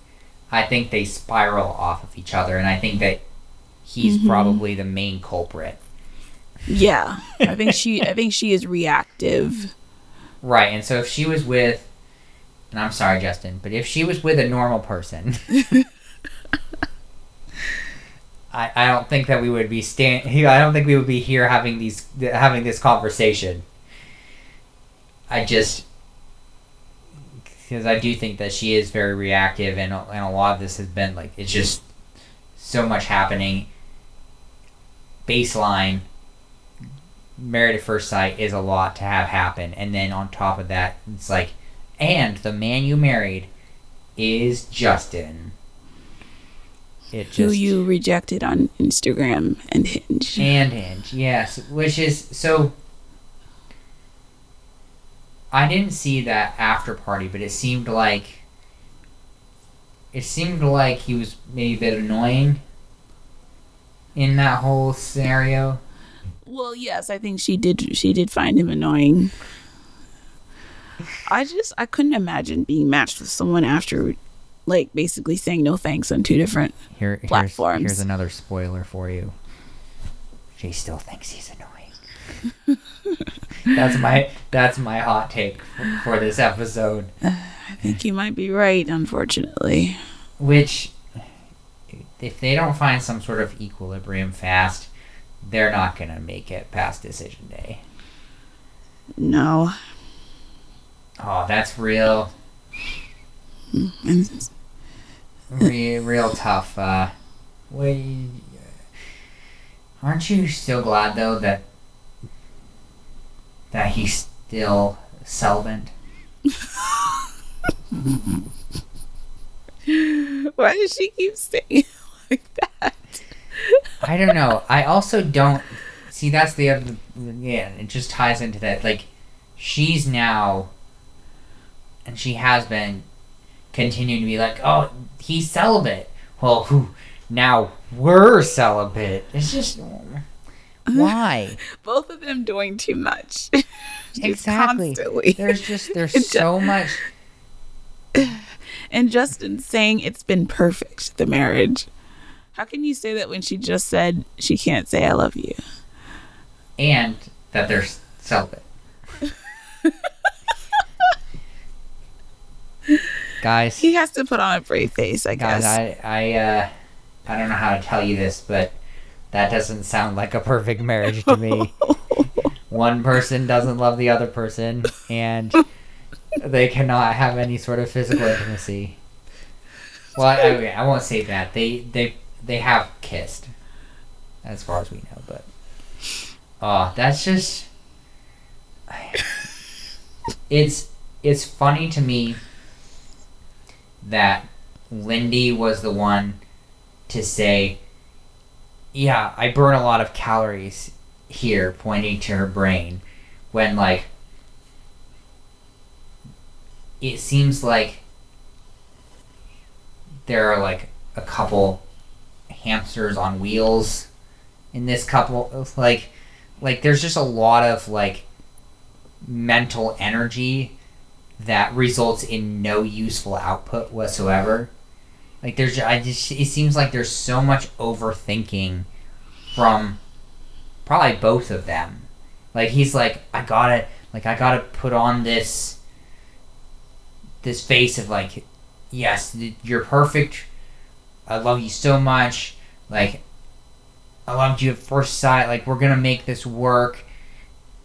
S1: I think they spiral off of each other, and I think that he's
S2: Mhm.
S1: probably the main culprit.
S2: yeah, I think <laughs> she, I think she is reactive.
S1: Right, and so if she was with, and I'm sorry, Justin, but if she was with a normal person, <laughs> I, I don't think that we would be stand. <laughs> I don't think we would be here having these having this conversation. I just because I do think that she is very reactive, and a- and a lot of this has been like it's just so much happening. Baseline married at first sight is a lot to have happen and then on top of that it's like and the man you married is justin it just
S2: Who you rejected on Instagram and Hinge.
S1: and hinge yes which is so i didn't see that after party but it seemed like it seemed like he was maybe a bit annoying in that whole scenario
S2: Well, yes, I think she did. She did find him annoying. I just I couldn't imagine being matched with someone after, like, basically saying no thanks on two different.
S1: Here, here's,
S2: platforms.
S1: here's another spoiler for you. She still thinks he's annoying. <laughs> that's my that's my hot take for, for this episode. <sighs>
S2: I think you might be right, unfortunately.
S1: Which, if they don't find some sort of equilibrium fast, they're not gonna make it past decision day.
S2: No.
S1: Oh, that's real,
S2: And
S1: real, real tough. Uh, we, aren't you still glad though that that he's still celibate?
S2: why does she keep saying like that?
S1: I don't know. I also don't see. That's the other. Yeah, it just ties into that. Like, she's now, and she has been, continuing to be like, oh, he's celibate. Well, who? Now we're celibate. It's just why <laughs>
S2: Both of them doing too much. <laughs>
S1: Exactly.
S2: Constantly.
S1: There's just there's <laughs>
S2: It's
S1: so much. <sighs>
S2: And Justin saying it's been perfect, the marriage. How can you say that when she just said she can't say I love you?
S1: and that they're celibate. guys,
S2: He has to put on a brave face, I
S1: guys,
S2: guess.
S1: I I uh, I don't know how to tell you this, but that doesn't sound like a perfect marriage to me. <laughs> One person doesn't love the other person, and they cannot have any sort of physical intimacy. Well, I, I, I won't say that they they they have kissed, as far as we know, but oh, that's just <sighs> it's it's funny to me that Lindy was the one to say, "Yeah, I burn a lot of calories here," pointing to her brain, when like it seems like there are like a couple hamsters on wheels in this couple like like there's just a lot of like mental energy that results in no useful output whatsoever like there's i just it seems like there's so much overthinking from probably both of them. Like he's like i gotta like i gotta put on this this face of like yes you're perfect. I love you so much. Like i loved you at first sight. Like we're gonna make this work.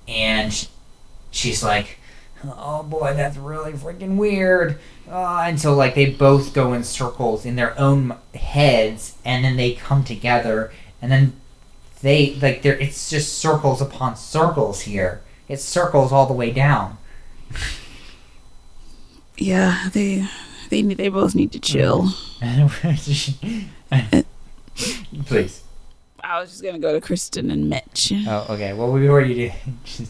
S1: And she's like oh boy that's really freaking weird uh, and so like they both go in circles in their own heads and then they come together and then they like there it's just circles upon circles here it's circles all the way down
S2: yeah, they they they both need to chill. <laughs>
S1: Please.
S2: I was just gonna go to Kristen and Mitch.
S1: Oh, okay. Well, before you do,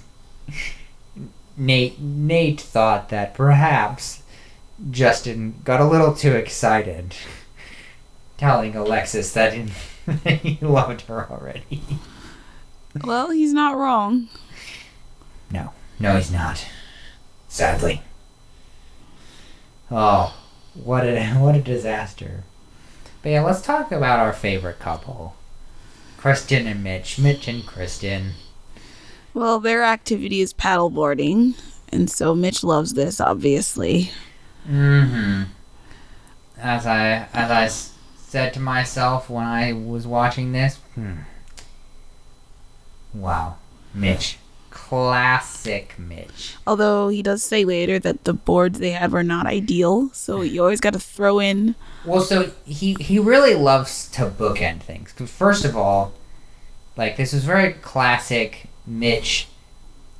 S1: Nate Nate thought that perhaps Justin got a little too excited, telling Alexis <laughs> that he loved her already.
S2: Well, he's not wrong.
S1: No, no, he's not. Sadly. Oh, what a what a disaster. But yeah, let's talk about our favorite couple, Kristen and Mitch. Mitch and Kristen.
S2: Well, their activity is paddleboarding, and so Mitch loves this, obviously.
S1: Mm-hmm. As I as I s- said to myself when I was watching this, hmm. Wow, Mitch, classic Mitch.
S2: Although he does say later that the boards they had were not ideal, so <sighs> you always got to throw in.
S1: Well, so he he really loves to bookend things. 'Cause first of all, like this is very classic Mitch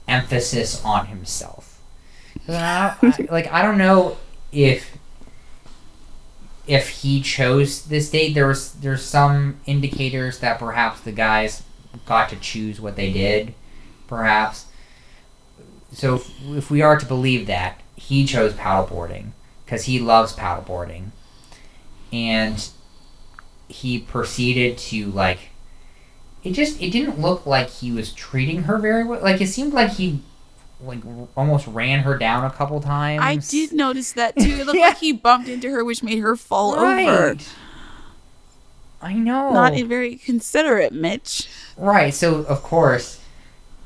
S1: emphasis on himself. <laughs> I, I- like I don't know if if he chose this date. There was there's some indicators that perhaps the guys got to choose what they did, perhaps. So if, if we are to believe that he chose paddleboarding because he loves paddleboarding and he proceeded to like it just it didn't look like he was treating her very well like it seemed like he like almost ran her down a couple times
S2: I did notice that too. It <laughs> looked
S1: Yeah.
S2: like he bumped into her, which made her fall over.
S1: i know
S2: Not a very considerate Mitch.
S1: right so of course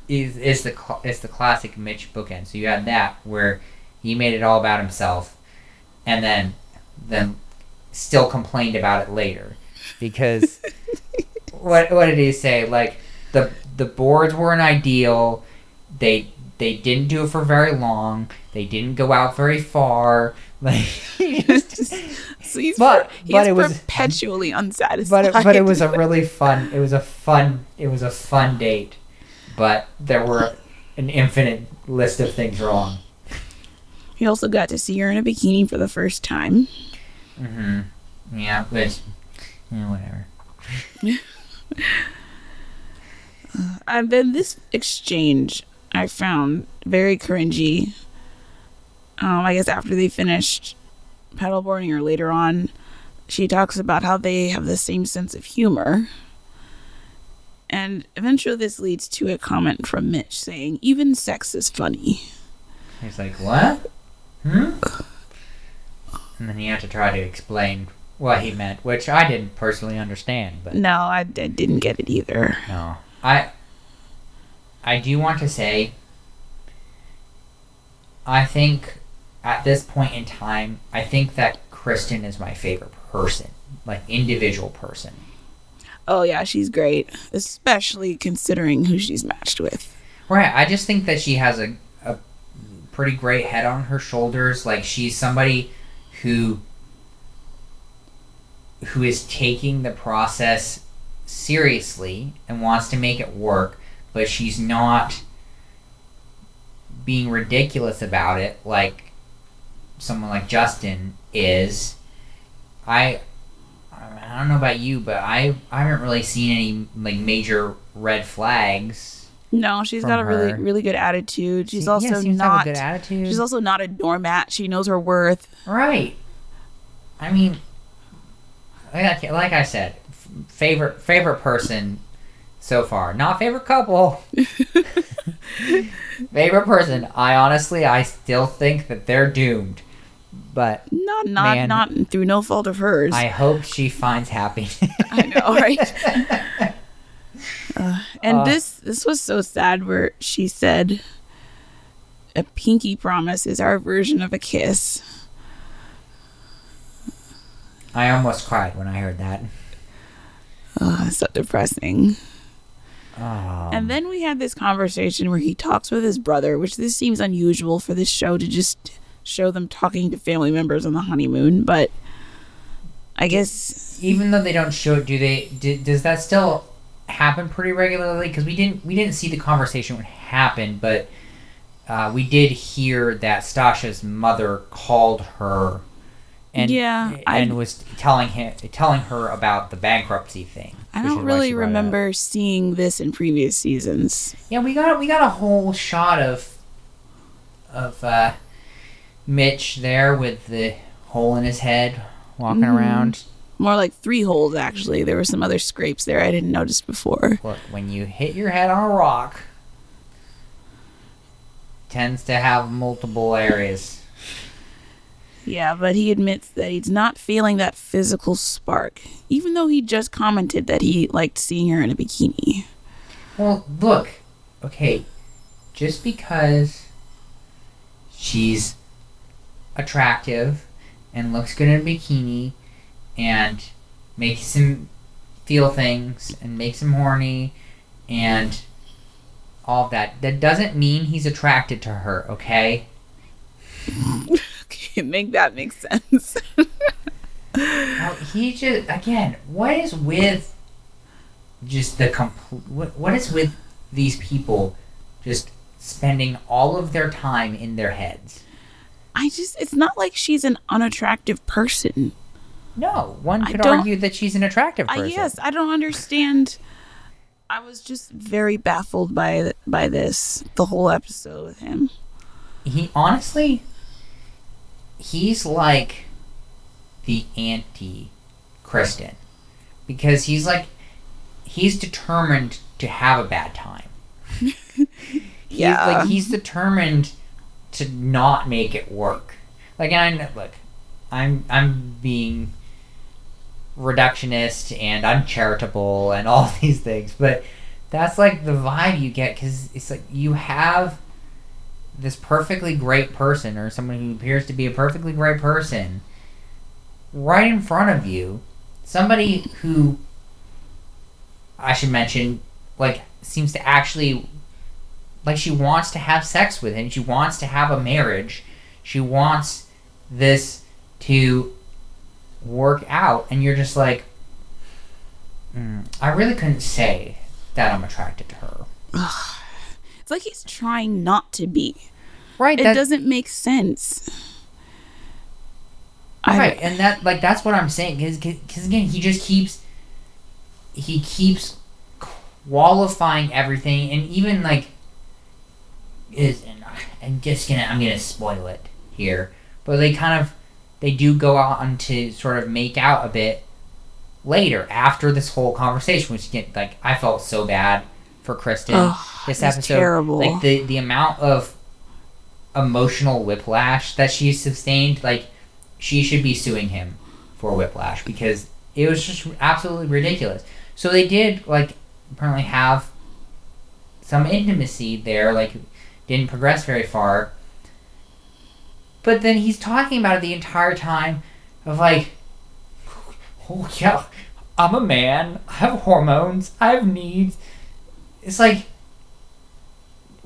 S1: is is the is the classic mitch bookend so you had that where he made it all about himself and then then still complained about it later because <laughs> what what did he say? Like the the boards weren't ideal. They they didn't do it for very long. They didn't go out very far. <laughs> Like <laughs> he just-
S2: So he's,
S1: But-
S2: per-
S1: but it was-
S2: perpetually unsatisfied.
S1: but it, but it was a really <laughs> fun. It was a fun. It was a fun date, but there were an infinite list of things wrong.
S2: He also got to see her in a bikini for the first time.
S1: Mm-hmm. Yeah, which, yeah, whatever.
S2: And then this exchange I found very cringy. Um, I guess after they finished paddleboarding or later on, she talks about how they have the same sense of humor. And eventually, this leads to a comment from Mitch saying, Even sex is funny.
S1: He's like, what? Hmm? And then he had to try to explain what he meant, which I didn't personally understand, but
S2: No, I, I didn't get it either.
S1: no. I I do want to say I think at this point in time, I think that Kristen is my favorite person, like individual person.
S2: Oh, yeah, she's great, especially considering who she's matched with.
S1: Right. I just think that she has a, a pretty great head on her shoulders. Like she's somebody who who is taking the process seriously and wants to make it work, but she's not being ridiculous about it like someone like Justin is. I I don't know about you, but I I haven't really seen any like major red flags.
S2: No, she's got a really,
S1: her.
S2: really good attitude. She's
S1: Se-
S2: also
S1: yeah, seems to have
S2: not.
S1: a good attitude.
S2: She's also not a doormat. She knows her worth.
S1: right. I mean, like, like I said, favorite favorite person so far. Not favorite couple. <laughs> favorite person. I honestly, I still think that they're doomed. But
S2: Not, not,
S1: Man.
S2: not through no fault of hers.
S1: I hope she finds happiness.
S2: I know, right? <laughs> and
S1: Uh.
S2: this, this was so sad. Where she said, "A pinky promise is our version of a kiss."
S1: I almost cried when I heard that.
S2: Oh, so depressing.
S1: Oh.
S2: And then we had this conversation where he talks with his brother, which this seems unusual for this show to just show them talking to family members on the honeymoon, but I guess
S1: even though they don't show it, do they? Do, does that still happen pretty regularly? Because we didn't we didn't see the conversation happen, but uh, we did hear that Stacia's mother called her, and
S2: Yeah, I-
S1: and was telling him telling her about the bankruptcy thing.
S2: I don't really
S1: she brought it up.
S2: remember seeing this in previous seasons.
S1: Yeah, we got we got a whole shot of of uh, Mitch there with the hole in his head, walking
S2: Mhm.
S1: around.
S2: More like three holes, actually. There were some other scrapes there I didn't notice before.
S1: Look, when you hit your head on a rock, tends to have multiple areas.
S2: Yeah, but he admits that he's not feeling that physical spark, even though he just commented that he liked seeing her in a bikini.
S1: Well, look, okay, just because she's attractive and looks good in a bikini and makes him feel things and makes him horny and all that, that doesn't mean he's attracted to her, okay? <laughs> <laughs>
S2: Okay, make that make sense.
S1: Well, he just again, what is with just the complete? What what is with these people just spending all of their time in their heads?
S2: I just, it's not like she's an unattractive person.
S1: No, one
S2: I
S1: could argue that she's an attractive
S2: I,
S1: person.
S2: yes, I don't understand. I was just very baffled by by this the whole episode with him.
S1: He honestly, he's like the anti Kristen because he's like he's determined to have a bad time. <laughs> He's
S2: Yeah.
S1: like he's determined to not make it work. Like I look, I'm I'm being reductionist and uncharitable and all <laughs> these things, but that's like the vibe you get because it's like you have this perfectly great person or someone who appears to be a perfectly great person right in front of you somebody who i should mention like seems to actually like she wants to have sex with him. She wants to have a marriage. She wants this to work out. And you're just like mm, i really couldn't say that i'm attracted to her.
S2: It's like he's trying not to be.
S1: Right
S2: It
S1: that-
S2: doesn't make sense.
S1: Right and that like that's what i'm saying because again he just keeps he keeps qualifying everything and even like is and i'm just gonna i'm gonna spoil it here but they kind of they do go on to sort of make out a bit later after this whole conversation which again like i felt so bad for kristen
S2: Ugh,
S1: this episode
S2: terrible.
S1: like the the amount of emotional whiplash that she sustained like she should be suing him for whiplash because it was just absolutely ridiculous. So they did like apparently have some intimacy there like didn't progress very far. But then he's talking about it the entire time of like oh yeah i'm a man i have hormones i have needs. It's like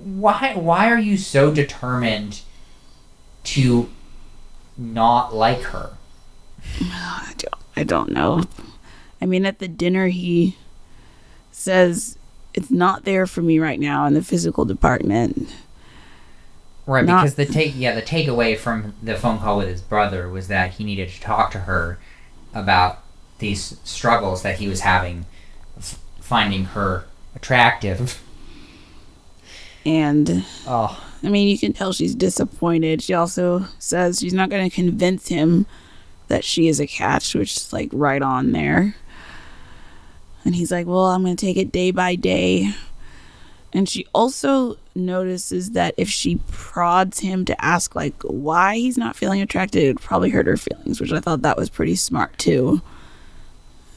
S1: why why are you so determined to not like her <sighs>
S2: I don't, I don't know. I mean, at the dinner, he says it's not there for me right now in the physical department.
S1: right
S2: Not-
S1: because the take yeah the takeaway from the phone call with his brother was that he needed to talk to her about these struggles that he was having finding her attractive
S2: And
S1: oh
S2: I mean, you can tell she's disappointed. She also says she's not going to convince him that she is a catch, which is like right on there. And he's like, Well, I'm going to take it day by day. And she also notices that if she prods him to ask, like, why he's not feeling attracted, it would probably hurt her feelings, which I thought that was pretty smart too.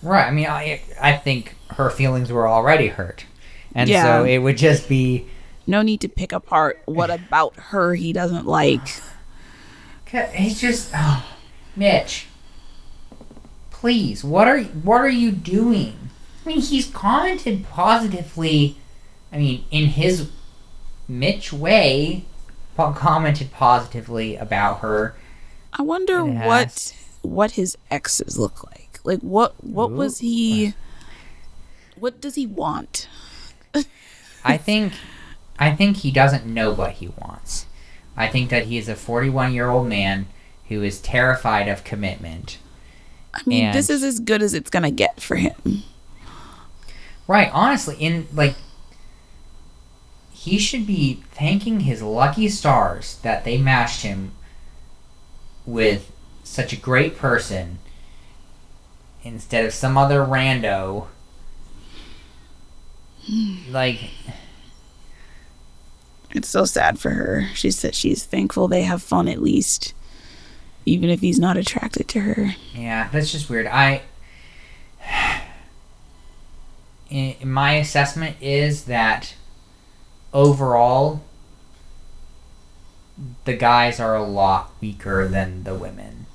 S1: right i mean i i think her feelings were already hurt and
S2: Yeah.
S1: so it would just be
S2: No need to pick apart what about her he doesn't like.
S1: He's just, oh, Mitch. Please, what are what are you doing? I mean, he's commented positively. I mean, in his Mitch way, commented positively about her.
S2: I wonder what what his exes look like. Like what what was he what does he want?
S1: I think, I think he doesn't know what he wants. I think that he is a 41 year old man who is terrified of commitment.
S2: I mean, this is as good as it's gonna get for him.
S1: Right, honestly, in like he should be thanking his lucky stars that they matched him with such a great person instead of some other rando. Hmm. like
S2: It's so sad for her. She said she's thankful they have fun at least. Even if he's not attracted to her.
S1: Yeah, that's just weird. I. <sighs> My assessment is that overall, the guys are a lot weaker than the women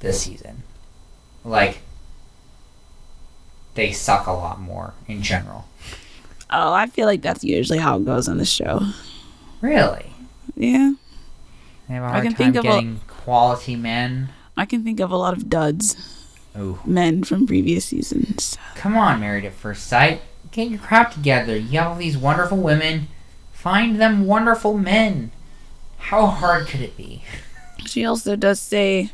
S1: this season. Like, they suck a lot more in general.
S2: Oh, I feel like that's usually how it goes on the show.
S1: Really?
S2: Yeah.
S1: They have a
S2: I
S1: hard
S2: can
S1: time
S2: think of a-
S1: getting quality men.
S2: I can think of a lot of duds
S1: Ooh.
S2: men from previous seasons.
S1: Come on, Married at First Sight. Get your crap together. You have all these wonderful women. Find them wonderful men. How hard could it be? <laughs>
S2: She also does say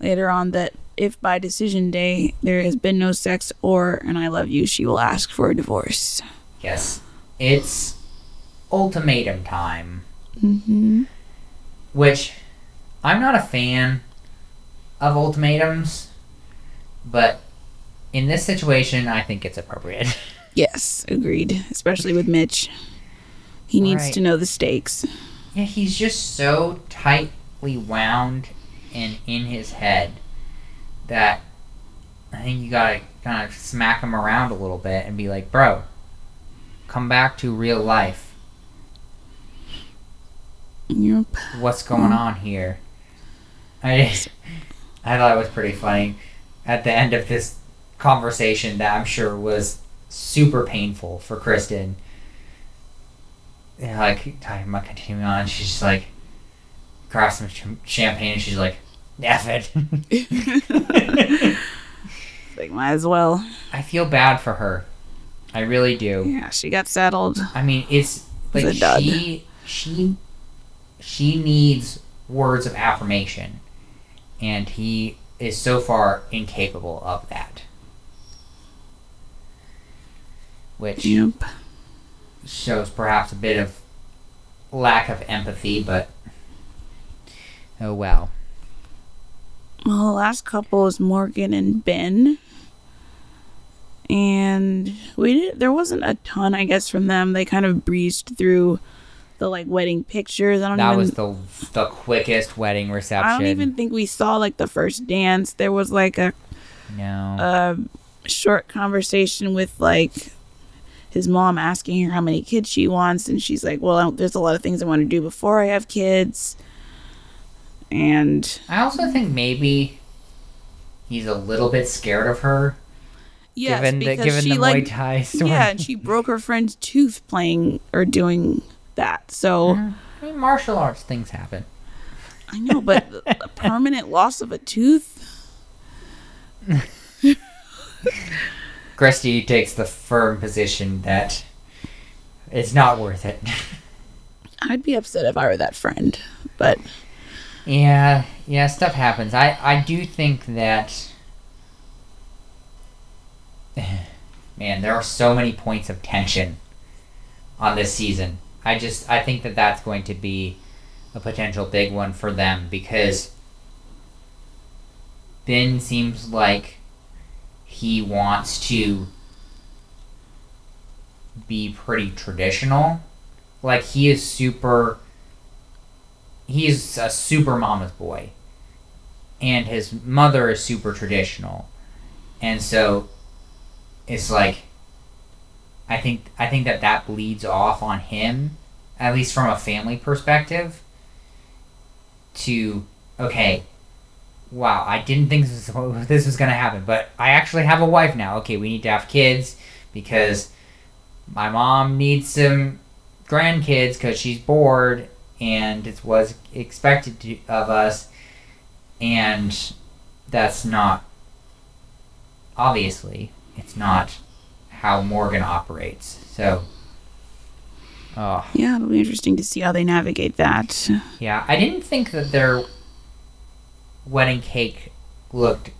S2: later on that if by decision day there has been no sex or an I love you, she will ask for a divorce.
S1: Yes. It's ultimatum time.
S2: Mm-hmm.
S1: Which I'm not a fan of ultimatums, but in this situation, I think it's appropriate. <laughs>
S2: Yes, agreed. Especially with Mitch. He needs
S1: Right.
S2: to know the stakes.
S1: yeah, he's just so tightly wound and in his head that I think you gotta kind of smack him around a little bit and be like, bro, come back to real life.
S2: Yep.
S1: what's going on here? I <laughs> I thought it was pretty funny at the end of this conversation that I'm sure was super painful for Kristen. Yeah, like talking about continuing on. She's just like grabs some ch- champagne and she's like, "F it." <laughs> <laughs>
S2: Like, might as well.
S1: I feel bad for her. I really do.
S2: Yeah, she got settled.
S1: I mean, it's like she she she needs words of affirmation, and he is so far incapable of that. Which
S2: Yep.
S1: shows perhaps a bit of lack of empathy, but oh well.
S2: Well, the last couple is Morgan and Binh. And we did there wasn't a ton, I guess, from them. They kind of breezed through the like wedding pictures. I don't know.
S1: That
S2: even
S1: was the the quickest wedding reception.
S2: I don't even think we saw like the first dance. There was like a,
S1: no.
S2: a short conversation with like his mom asking her how many kids she wants, and she's like, "Well, there's a lot of things I want to do before I have kids." And
S1: I also think maybe he's a little bit scared of her.
S2: yes,
S1: given the
S2: because
S1: given
S2: she
S1: the
S2: like
S1: Muay Thai <laughs> story.
S2: yeah, and she broke her friend's tooth playing or doing that. So mm-hmm.
S1: I mean, martial arts things happen.
S2: I know, but <laughs> a permanent loss of a tooth. <laughs>
S1: Christy takes the firm position that it's not worth it. <laughs>
S2: I'd be upset if I were that friend, but
S1: yeah, yeah, stuff happens. I I do think that <sighs> man, there are so many points of tension on this season. I just I think that that's going to be a potential big one for them because Binh seems like he wants to be pretty traditional. Like he is super he's a super mama's boy. And his mother is super traditional. And so it's like I think I think that that bleeds off on him at least from a family perspective to okay wow i didn't think this was, <laughs> this was going to happen but i actually have a wife now. Okay we need to have kids because my mom needs some grandkids because she's bored and it was expected to, of us and that's not obviously it's not how morgan operates so oh
S2: yeah, it'll be interesting to see how they navigate that.
S1: yeah, I didn't think that their wedding cake looked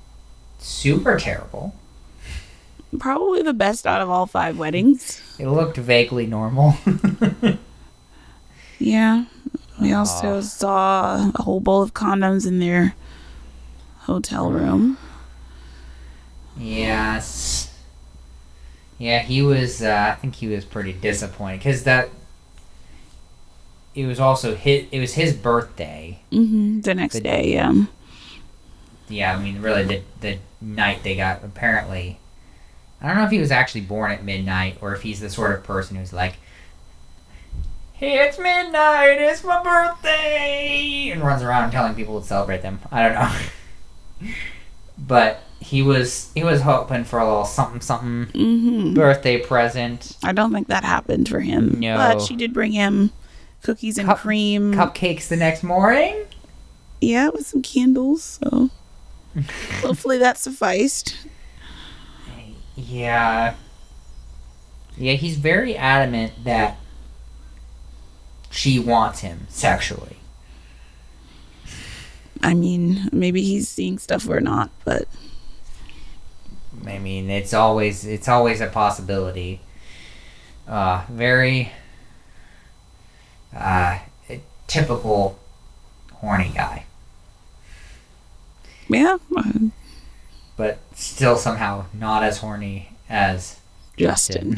S1: super terrible.
S2: Probably the best out of all five weddings.
S1: It looked vaguely normal. <laughs>
S2: Yeah. We uh. also
S1: Aw.
S2: saw a whole bowl of condoms in their hotel room.
S1: yes. Yeah, he was. Uh, I think he was pretty disappointed because that. It was also his. It was his birthday.
S2: hmm The next
S1: The-
S2: day, yeah.
S1: Yeah, I mean, really, the the night they got apparently. I don't know if he was actually born at midnight or if he's the sort of person who's like, "Hey, it's midnight. It's my birthday," and runs around telling people to celebrate them. I don't know, <laughs> but he was he was hoping for a little something something
S2: hmm
S1: birthday present,
S2: I don't think that happened for him.
S1: No.
S2: But she did bring him cookies and
S1: Cup-
S2: cream.
S1: cupcakes the next morning.
S2: Yeah, with some candles. So <laughs> hopefully that sufficed.
S1: Yeah. Yeah, he's very adamant that she wants him sexually.
S2: I mean, maybe he's seeing stuff we're not, but
S1: I mean, it's always it's always a possibility. Uh, very uh, typical horny guy,
S2: yeah, uh,
S1: but still somehow not as horny as
S2: Justin.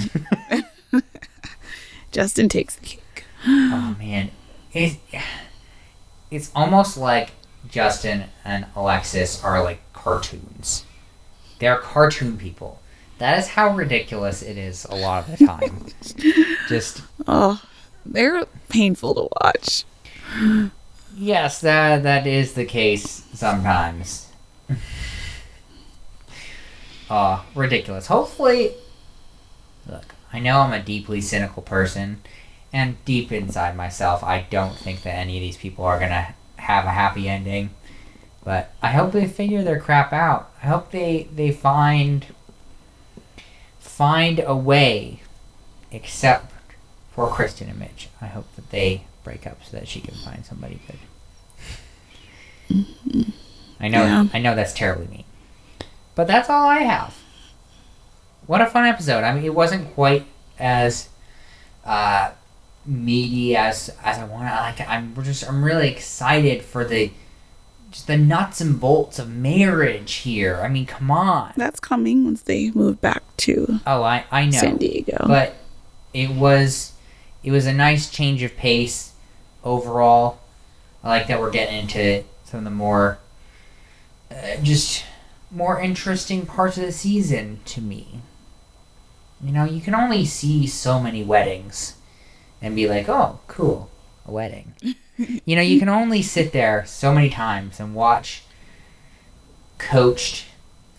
S2: Justin <laughs> takes the cake.
S1: oh man, it, it's almost like Justin and Alexis are like cartoons. They're cartoon people. That is how ridiculous it is a lot of the time. <laughs> Just
S2: Oh, they're painful to watch.
S1: Yes, that that is the case sometimes. <laughs> uh, ridiculous. Hopefully, look, I know I'm a deeply cynical person, and deep inside myself, I don't think that any of these people are gonna have a happy ending. But I hope they figure their crap out. I hope they they find find a way, except for Kristen and Mitch. I hope that they break up so that she can find somebody good. I know
S2: Yeah.
S1: I know that's terribly mean. But that's all I have. What a fun episode. I mean it wasn't quite as uh meaty as as I want. Like I'm just I'm really excited for the just the nuts and bolts of marriage here. I mean, come on.
S2: That's coming once they move back to
S1: Oh, I I know.
S2: San Diego.
S1: But it was it was a nice change of pace overall. I like that we're getting into some of the more uh, just more interesting parts of the season to me. You know, you can only see so many weddings and be like, "Oh, cool, a wedding." <laughs> <laughs> you know, you can only sit there so many times and watch coached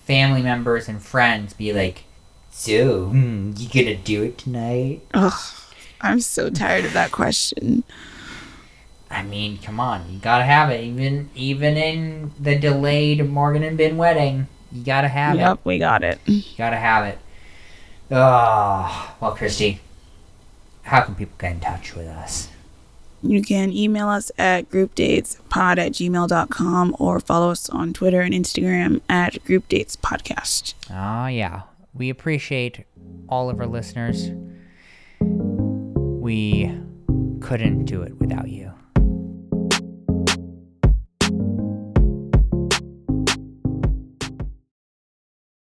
S1: family members and friends be like, "So, hmm, you gonna do it tonight?"
S2: Ugh, I'm so tired of that question.
S1: I mean, come on, you gotta have it. Even even in the delayed Morgan and Binh wedding, you gotta have it.
S2: Yep, we got it.
S1: it. You gotta have it. Oh, well, Christy, how can people get in touch with us?
S2: You can email us at groupdatespod at gmail.com or follow us on Twitter and Instagram at groupdatespodcast.
S1: Oh, yeah. We appreciate all of our listeners. We couldn't do it without you.